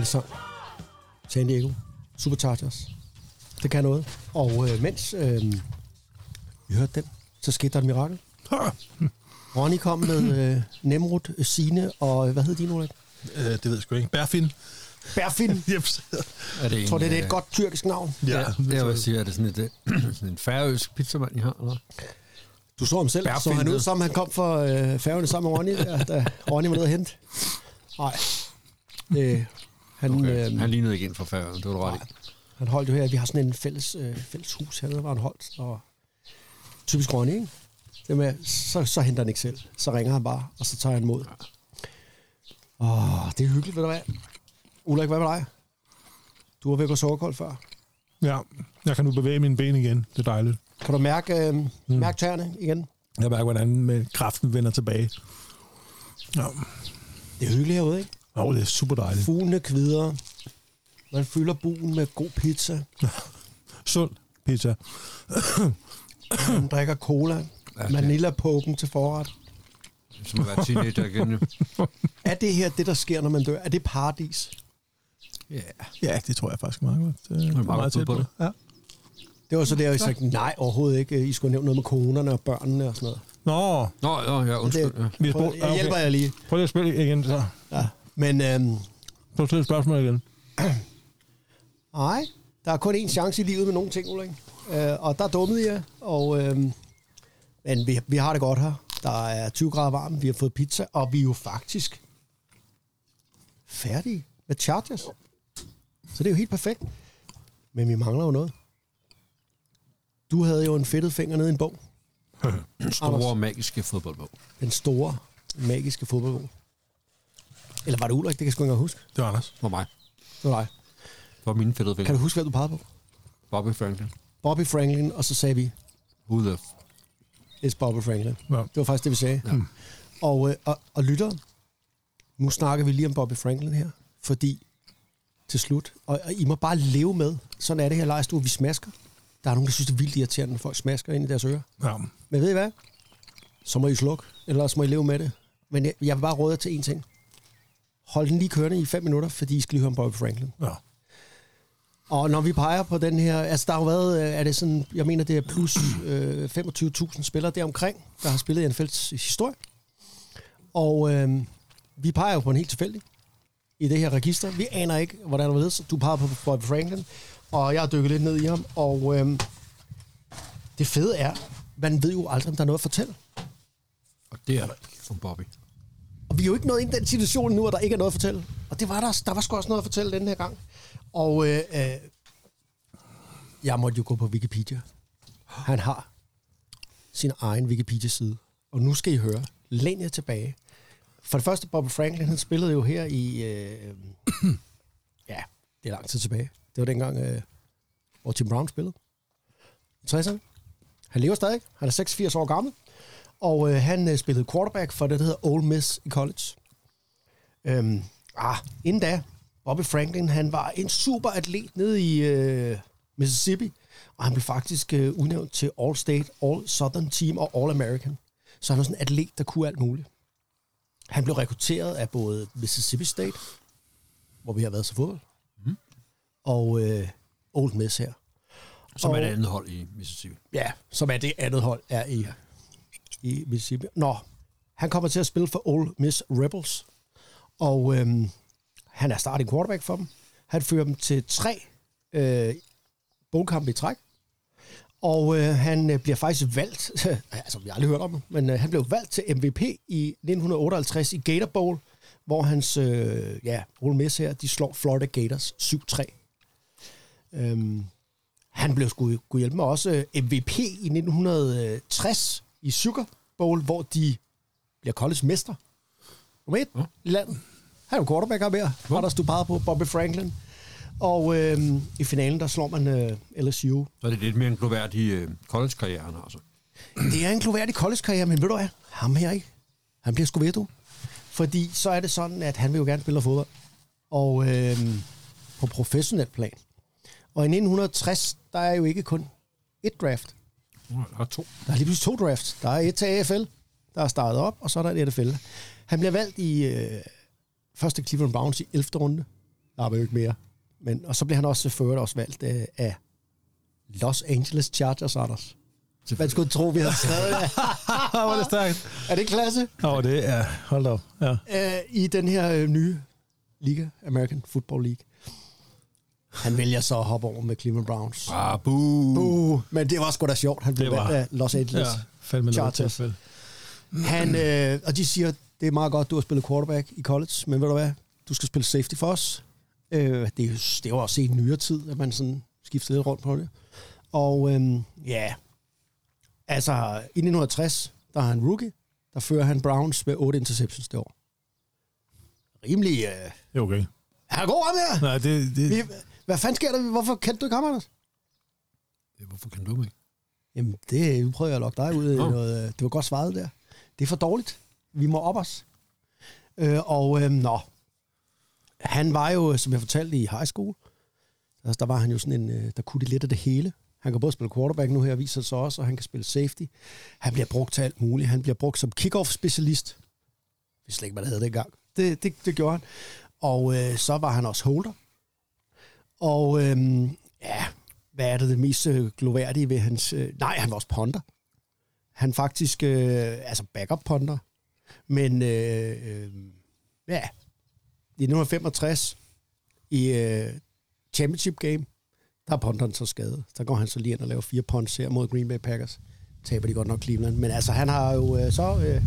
Det en sang. San Diego. Superchargers. Det kan noget. Og øh, mens øh, vi hørte den, så skete der et mirakel. Ronny kom med øh, Nemrut, øh, Sine og øh, hvad hed din, Ulrik? Øh, det ved jeg sgu ikke. Bærfin. Berfin. Jeps. Er det Jeg tror, det er et godt tyrkisk navn. Ja, det er, jeg siger, er det sådan, et, øh, sådan en færøsk pizzamand, I har? Eller? Du så ham selv. Berfin, Så han ud, det. som han kom fra øh, færgerne sammen med Ronny, ja, da Ronny var nede og hente. Nej. Det, han, Okay. øh, Han lignede ikke ind for færøerne, det var du ret i. Han holdt jo her, vi har sådan en fælles, øh, fælles hus hernede, hvor han holdt, og typisk Ronny, ikke? Det med, så, så henter han ikke selv. Så ringer han bare, og så tager han imod. Åh, det er hyggeligt, ved du hvad? Ulrik, hvad med dig? Du har væk og sovekål før. Ja, jeg kan nu bevæge mine ben igen. Det er dejligt. Kan du mærke, øh, mærke tæerne igen? Jeg mærker, hvordan med kraften vender tilbage. Ja. Det er hyggeligt herude, ikke? Oh, det er super dejligt. Fuglene kvider. Man fylder buen med god pizza. Sund pizza. Man drikker cola. Manila poken til forret. Som at være teenager igen. Er det her det, der sker, når man dør? Er det paradis? Ja. Ja, det tror jeg faktisk meget godt. Det er meget meget tæt på det. Ja. Det var så der, jeg sagde, nej, overhovedet ikke. I skulle nævne noget med konerne og børnene og sådan noget. Nå, Nå, ja, ja, undskyld. Ja. vi Prøv, jeg hjælper jer lige. Prøv lige at spille igen, så. Men øhm, Prøv at spørgsmål igen. nej, der er kun én chance i livet med nogle ting, Ulrik. Øh, og der dummede jeg. Og, øhm, men vi, vi har det godt her. Der er 20 grader varmt, vi har fået pizza, og vi er jo faktisk færdige med Chargers. Så det er jo helt perfekt. Men vi mangler jo noget. Du havde jo en fedtet finger nede i en bog. Den store magiske fodboldbog. Den store, magiske fodboldbog. Eller var det Ulrik? Det kan jeg sgu ikke engang huske. Det var Anders. For mig. Det var dig. For mine fedtede Kan fingre. du huske, hvad du pegede på? Bobby Franklin. Bobby Franklin, og så sagde vi, Who the... it's Bobby Franklin. Ja. Det var faktisk det, vi sagde. Ja. Og, øh, og, og lytter, nu snakker vi lige om Bobby Franklin her, fordi til slut, og, og I må bare leve med, sådan er det her lejestue, vi smasker. Der er nogen, der synes, det er vildt irriterende, når folk smasker ind i deres ører. Ja. Men ved I hvad? Så må I slukke, eller så må I leve med det. Men jeg, jeg vil bare råde jer til én ting. Hold den lige kørende i fem minutter, fordi I skal lige høre om Bobby Franklin. ja. Og når vi peger på den her, altså der har jo været, øh, er det sådan, jeg mener det er plus øh, 25.000 spillere deromkring, der har spillet i NFL's historie. Og øh, vi peger jo på en helt tilfældig i det her register. Vi aner ikke, hvordan det er. Du peger på Bobby Franklin, og jeg har dykket lidt ned i ham. Og øh, det fede er, man ved jo aldrig, om der er noget at fortælle. Og det er der for Bobby. Og vi er jo ikke nået ind i den situation nu, at der ikke er noget at fortælle. Og det var der, der var sgu også noget at fortælle den her gang. Og øh, øh, jeg måtte jo gå på Wikipedia. Han har sin egen Wikipedia-side. Og nu skal I høre. Læn jer tilbage. For det første, Bob Franklin, han spillede jo her i... Øh, ja, det er lang tid tilbage. Det var dengang, øh, hvor Tim Brown spillede. 60'erne. Han lever stadig. Han er 86 år gammel. Og øh, han øh, spillede quarterback for det, der hedder Ole Miss i college. Øhm, ah, inden da, Bobby Franklin, han var en super atlet nede i øh, Mississippi, og han blev faktisk øh, udnævnt til All-State, All-Southern Team og All-American. Så han var sådan en atlet, der kunne alt muligt. Han blev rekrutteret af både Mississippi State, hvor vi har været til fodbold, mm. og øh, Ole Miss her. Som er Og- et andet hold i Mississippi. Ja, som er det andet hold, er i, i Mississippi. Nå, han kommer til at spille for Ole Miss Rebels, og øhm, han er starting quarterback for dem. Han fører dem til tre øh, bogkampe i træk, og øh, han øh, bliver faktisk valgt, altså vi har aldrig hørt om ham, men øh, han blev valgt til MVP i 1958 i Gator Bowl, hvor hans, øh, ja, Ole Miss her, de slår Florida Gators 7-3. Øhm, han blev sgu kunne hjælpe med også øh, MVP i 1960 i Sugar Bowl, hvor de bliver college-mester. Nummer et i landet. Han er jo quarterback her mere, hvor der stod bare på Bobby Franklin. Og øh, i finalen, der slår man øh, LSU. Så er det lidt mere en gloværdig øh, college-karriere, han har så. Det er en gloværdig college-karriere, men ved du hvad? Ham her ikke. Han bliver sgu ved, du. Fordi så er det sådan, at han vil jo gerne spille fodbold. Og øh, på professionelt plan. Og i 1960, der er jo ikke kun et draft. Der er to. Der er lige pludselig to drafts. Der er et til AFL, der er startet op, og så er der et NFL. Han bliver valgt i øh, første Cleveland Browns i 11. runde. Der er jo ikke mere. Men, og så bliver han også ført også valgt øh, af Los Angeles Chargers, Anders. Man skulle tro, vi havde skrevet det. Hvor er det stærkt. Er det klasse? Oh, det er... Hold da op. Ja. Øh, I den her øh, nye liga, American Football League. Han vælger så at hoppe over med Cleveland Browns. Ah, boo. Uh, men det var sgu da sjovt. Han blev Det var- valgt af Los Angeles. Ja, fandme noget Chargers. tilfælde. Han, øh, og de siger, det er meget godt, du har spillet quarterback i college, men ved du hvad, du skal spille safety for os. Øh, det, er jo, det jo også i nyere tid, at man sådan skifter lidt rundt på det. Og øh, ja, altså i 1960, der er han rookie, der fører han Browns med 8 interceptions det år. Rimelig... Øh, Det er okay. han er god, ham her! Nej, det... det Vi, hvad fanden sker der? Hvorfor kendte du ikke ham, Anders? Hvorfor kan du mig ikke? Jamen, det nu prøver jeg at lokke dig ud i noget. øh, Det var godt svaret der. Det er for dårligt. Vi må op os. Øh, og øh, nå, han var jo, som jeg fortalte i high school, altså, der var han jo sådan en, øh, der kunne det lidt af det hele. Han kan både spille quarterback nu her, viser det sig også, og han kan spille safety. Han bliver brugt til alt muligt. Han bliver brugt som kickoff-specialist. Vi slet ikke, hvad det hed dengang. Det, det, det gjorde han. Og øh, så var han også holder. Og øhm, ja, hvad er det det mest øh, gloværdige ved hans... Øh, nej, han var også ponder. Han faktisk, øh, altså backup ponder. Men øh, øh, ja, i 1965 i øh, championship game, der er ponderen så skadet. Der går han så lige ind og laver fire punts her mod Green Bay Packers. Taber de godt nok Cleveland. Men altså, han har jo øh, så... Øh,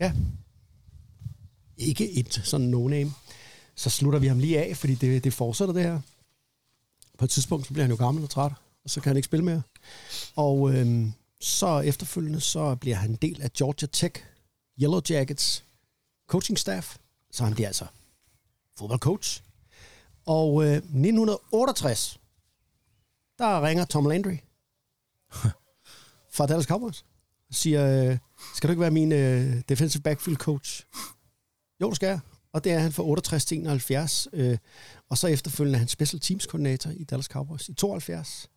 ja, ikke et sådan no-name. Så slutter vi ham lige af, fordi det, det fortsætter det her. På et tidspunkt, så bliver han jo gammel og træt, og så kan han ikke spille mere. Og øhm, så efterfølgende, så bliver han en del af Georgia Tech Yellow Jackets coaching staff. Så han bliver altså fodboldcoach. Og øh, 1968, der ringer Tom Landry fra Dallas Cowboys og siger, øh, skal du ikke være min øh, defensive backfield coach? Jo, det skal jeg. Og det er han fra 68 til 71. Øh, og så efterfølgende er han special teams koordinator i Dallas Cowboys i 72.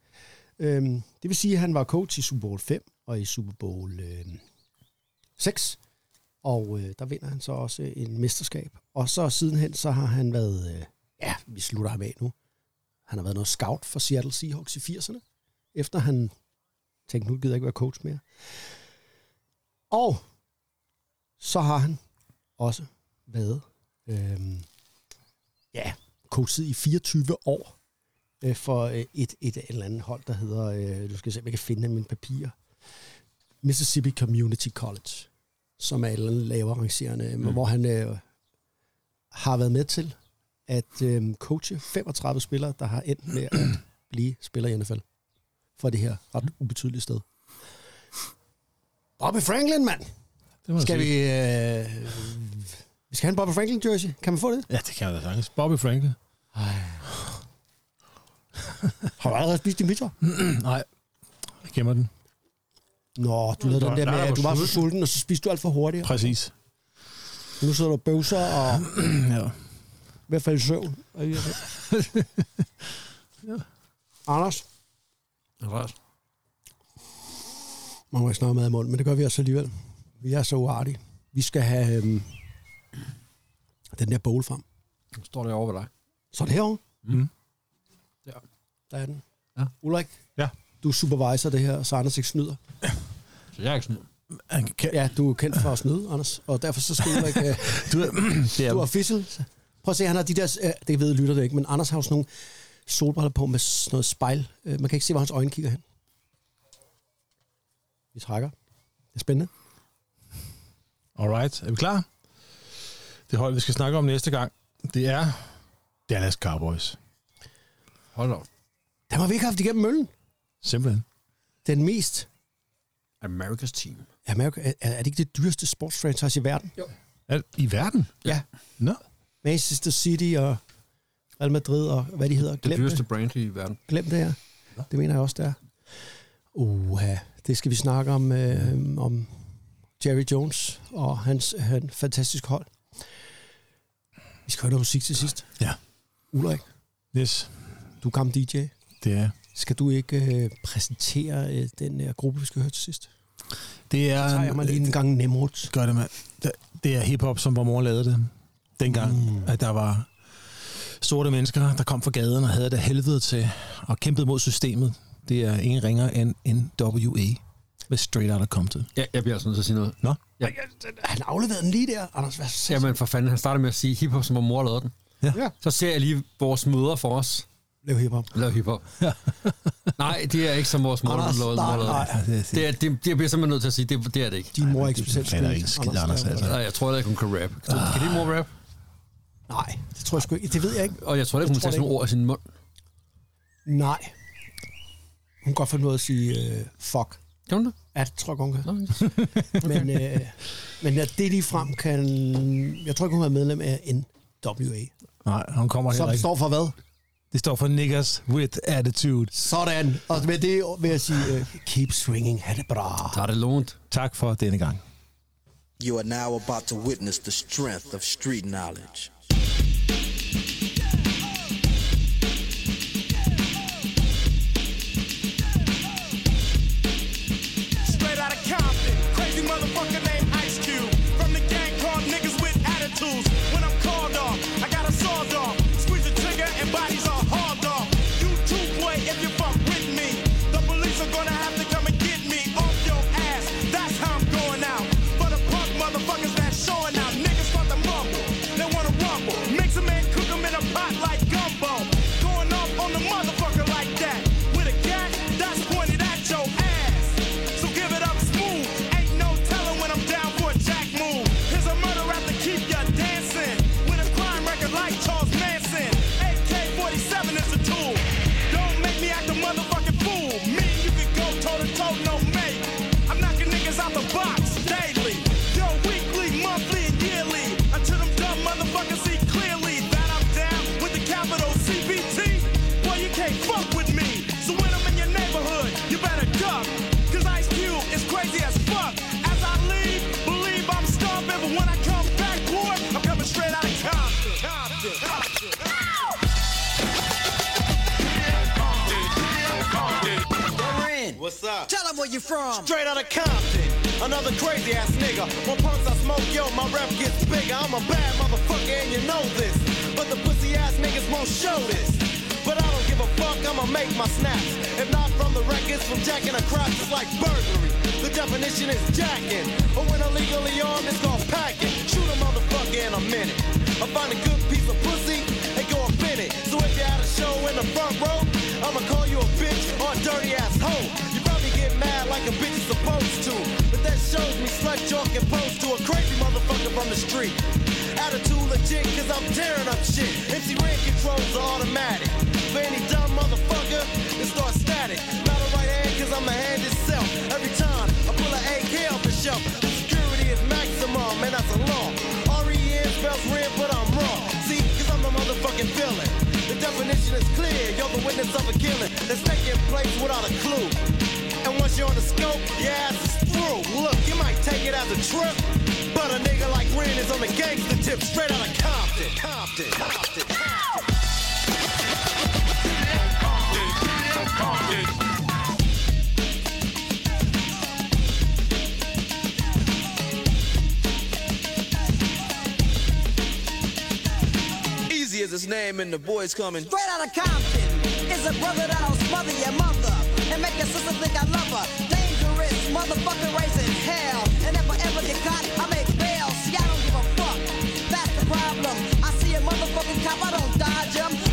Øhm, det vil sige, at han var coach i Super Bowl 5 og i Super Bowl øh, 6. Og øh, der vinder han så også en mesterskab. Og så sidenhen, så har han været, øh, ja, vi slutter ham af nu. Han har været noget scout for Seattle Seahawks i 80'erne, efter han tænkte, nu gider jeg ikke være coach mere. Og så har han også været, øh, ja, coachet i 24 år øh, for øh, et, et, eller andet hold, der hedder, øh, du skal se, om jeg kan finde mine papirer, Mississippi Community College, som er et eller andet lavere rangerende, mm. hvor han øh, har været med til at øh, coache 35 spillere, der har endt med at blive spillere i NFL for det her ret ubetydelige sted. Bobby Franklin, mand! Det må Skal jeg vi... Øh, vi skal have en Bobby Franklin jersey. Kan man få det? Ja, det kan jeg da sagtens. Bobby Franklin. Har du allerede spist din pizza? Nej, jeg gemmer den. Nå, du lavede den der med, at du var så sulten, og så spiste du alt for hurtigt. Præcis. Nu sidder du og bøvser og Ja. i hvert fald i søvn. Anders, Right. man må ikke snakke mad i munden, men det gør vi også alligevel. Vi er så uartige. Vi skal have øhm, den der bowl frem. Nu står det over ved dig. Så er det herovre. Mm. Ja. Der er den. Ja. Ulrik, Ja. du supervisor det her, så Anders ikke snyder. Så jeg er ikke snyd. Han kan, Ja, du er kendt for at snyde, Anders, og derfor så skal Ulrik... Øh, du, er- er, Du er official. Prøv at se, han har de der, øh, det ved lytter det ikke, men Anders har jo sådan nogle solbriller på med sådan noget spejl. Øh, Man kan ikke se, hvor hans øjne kigger hen. Vi trækker. Det er spændende. Alright, er vi klar? Det hold, vi skal snakke om næste gang, det er Dallas Cowboys. Hold op. Den har vi ikke haft igennem møllen. Simpelthen. Den mest... America's team. Amerika, er, er det ikke det dyreste sportsfranchise i verden? Jo. Er, I verden? Ja. Nå, Manchester City og Real Madrid og hvad de hedder. Det Glem dyreste det. brand i verden. Glem det her. Det mener jeg også, det er. Uha, det skal vi snakke om, øh, om Jerry Jones og hans, hans fantastiske hold. Vi skal høre noget musik til sidst. Ja. Ulrik, yes, du er gammel DJ. det er. Skal du ikke øh, præsentere øh, den her gruppe, vi skal høre til sidst? Det er, Så tager jeg mig lige en gang Nemrod. Gør det, mand. Det, er hiphop, som vor mor lavede det. Dengang, mm. at der var sorte mennesker, der kom fra gaden og havde det helvede til og kæmpede mod systemet. Det er ingen ringer end NWA med Straight Outta Compton. Ja, jeg bliver altså nødt til at sige noget. Nå? Ja. Han afleverede den lige der, Anders. Hvad så? Jamen for fanden, han starter med at sige hiphop, som om mor lavede den. Ja. Så ser jeg lige vores møder for os. Lav hiphop. Lave hiphop. nej, det er ikke som vores mor Anders, lavede. nej, nej. den. Det, er, det, det bliver simpelthen nødt til at sige, det, det er det ikke. Din mor er ikke det specielt fatter skøn. ikke skid, Anders, laver- altså. Nej, jeg tror heller ikke, hun kan rap. Kan, kan din mor rap? Nej, det tror jeg sgu ikke. Det ved jeg ikke. Og jeg tror ikke, hun tager sådan det nogle ord i sin mund. Nej. Hun kan godt finde ud af at sige øh, fuck. Kan hun det? Ja, det tror jeg hun kan. Nå, Men, øh, men ja, det lige frem kan... Jeg tror ikke, hun er medlem af NWA. Nej, hun kommer heller Som ikke. står for hvad? Det står for Niggas with Attitude. Sådan. Og med det vil jeg sige, uh, keep swinging, ha' det bra. Der er det lånt. Tak for denne gang. You are now about to witness the strength of street knowledge. Where you from. Straight out of Compton, another crazy ass nigga. When punks I smoke, yo, my rep gets bigger. I'm a bad motherfucker and you know this. But the pussy ass niggas won't show this. But I don't give a fuck, I'ma make my snaps. If not from the records, from jacking a crop, it's like burglary. The definition is jacking. But when illegally armed, it's called packing. Shoot a motherfucker in a minute. I find a good piece of pussy and go up in it. So if you had a show in the front row, I'ma call you a bitch or a dirty ass hoe. You mad like a bitch is supposed to. But that shows me slut and pose to a crazy motherfucker from the street. Attitude legit, cause I'm tearing up shit. MC Ren controls are automatic. For any dumb motherfucker, it starts static. Not a right hand, cause I'm a hand itself. Every time I pull an AK off the shelf, the security is maximum, and that's a law. R-E-N spells red, but I'm wrong. See, cause I'm the motherfucking villain. The definition is clear, you're the witness of a killing that's taking place without a clue. And once you're on the scope, your ass is through. Look, you might take it as a trip, but a nigga like Ren is on the gangster tip, straight out of Compton. Compton, Compton, Compton. Easy as his name and the boys coming. Straight out of Compton is a brother that'll smother your mother and make your sister think I love her. Dangerous, motherfucker raising hell. And if I ever get caught, I make bail. See, I don't give a fuck. That's the problem. I see a motherfucking cop, I don't dodge him.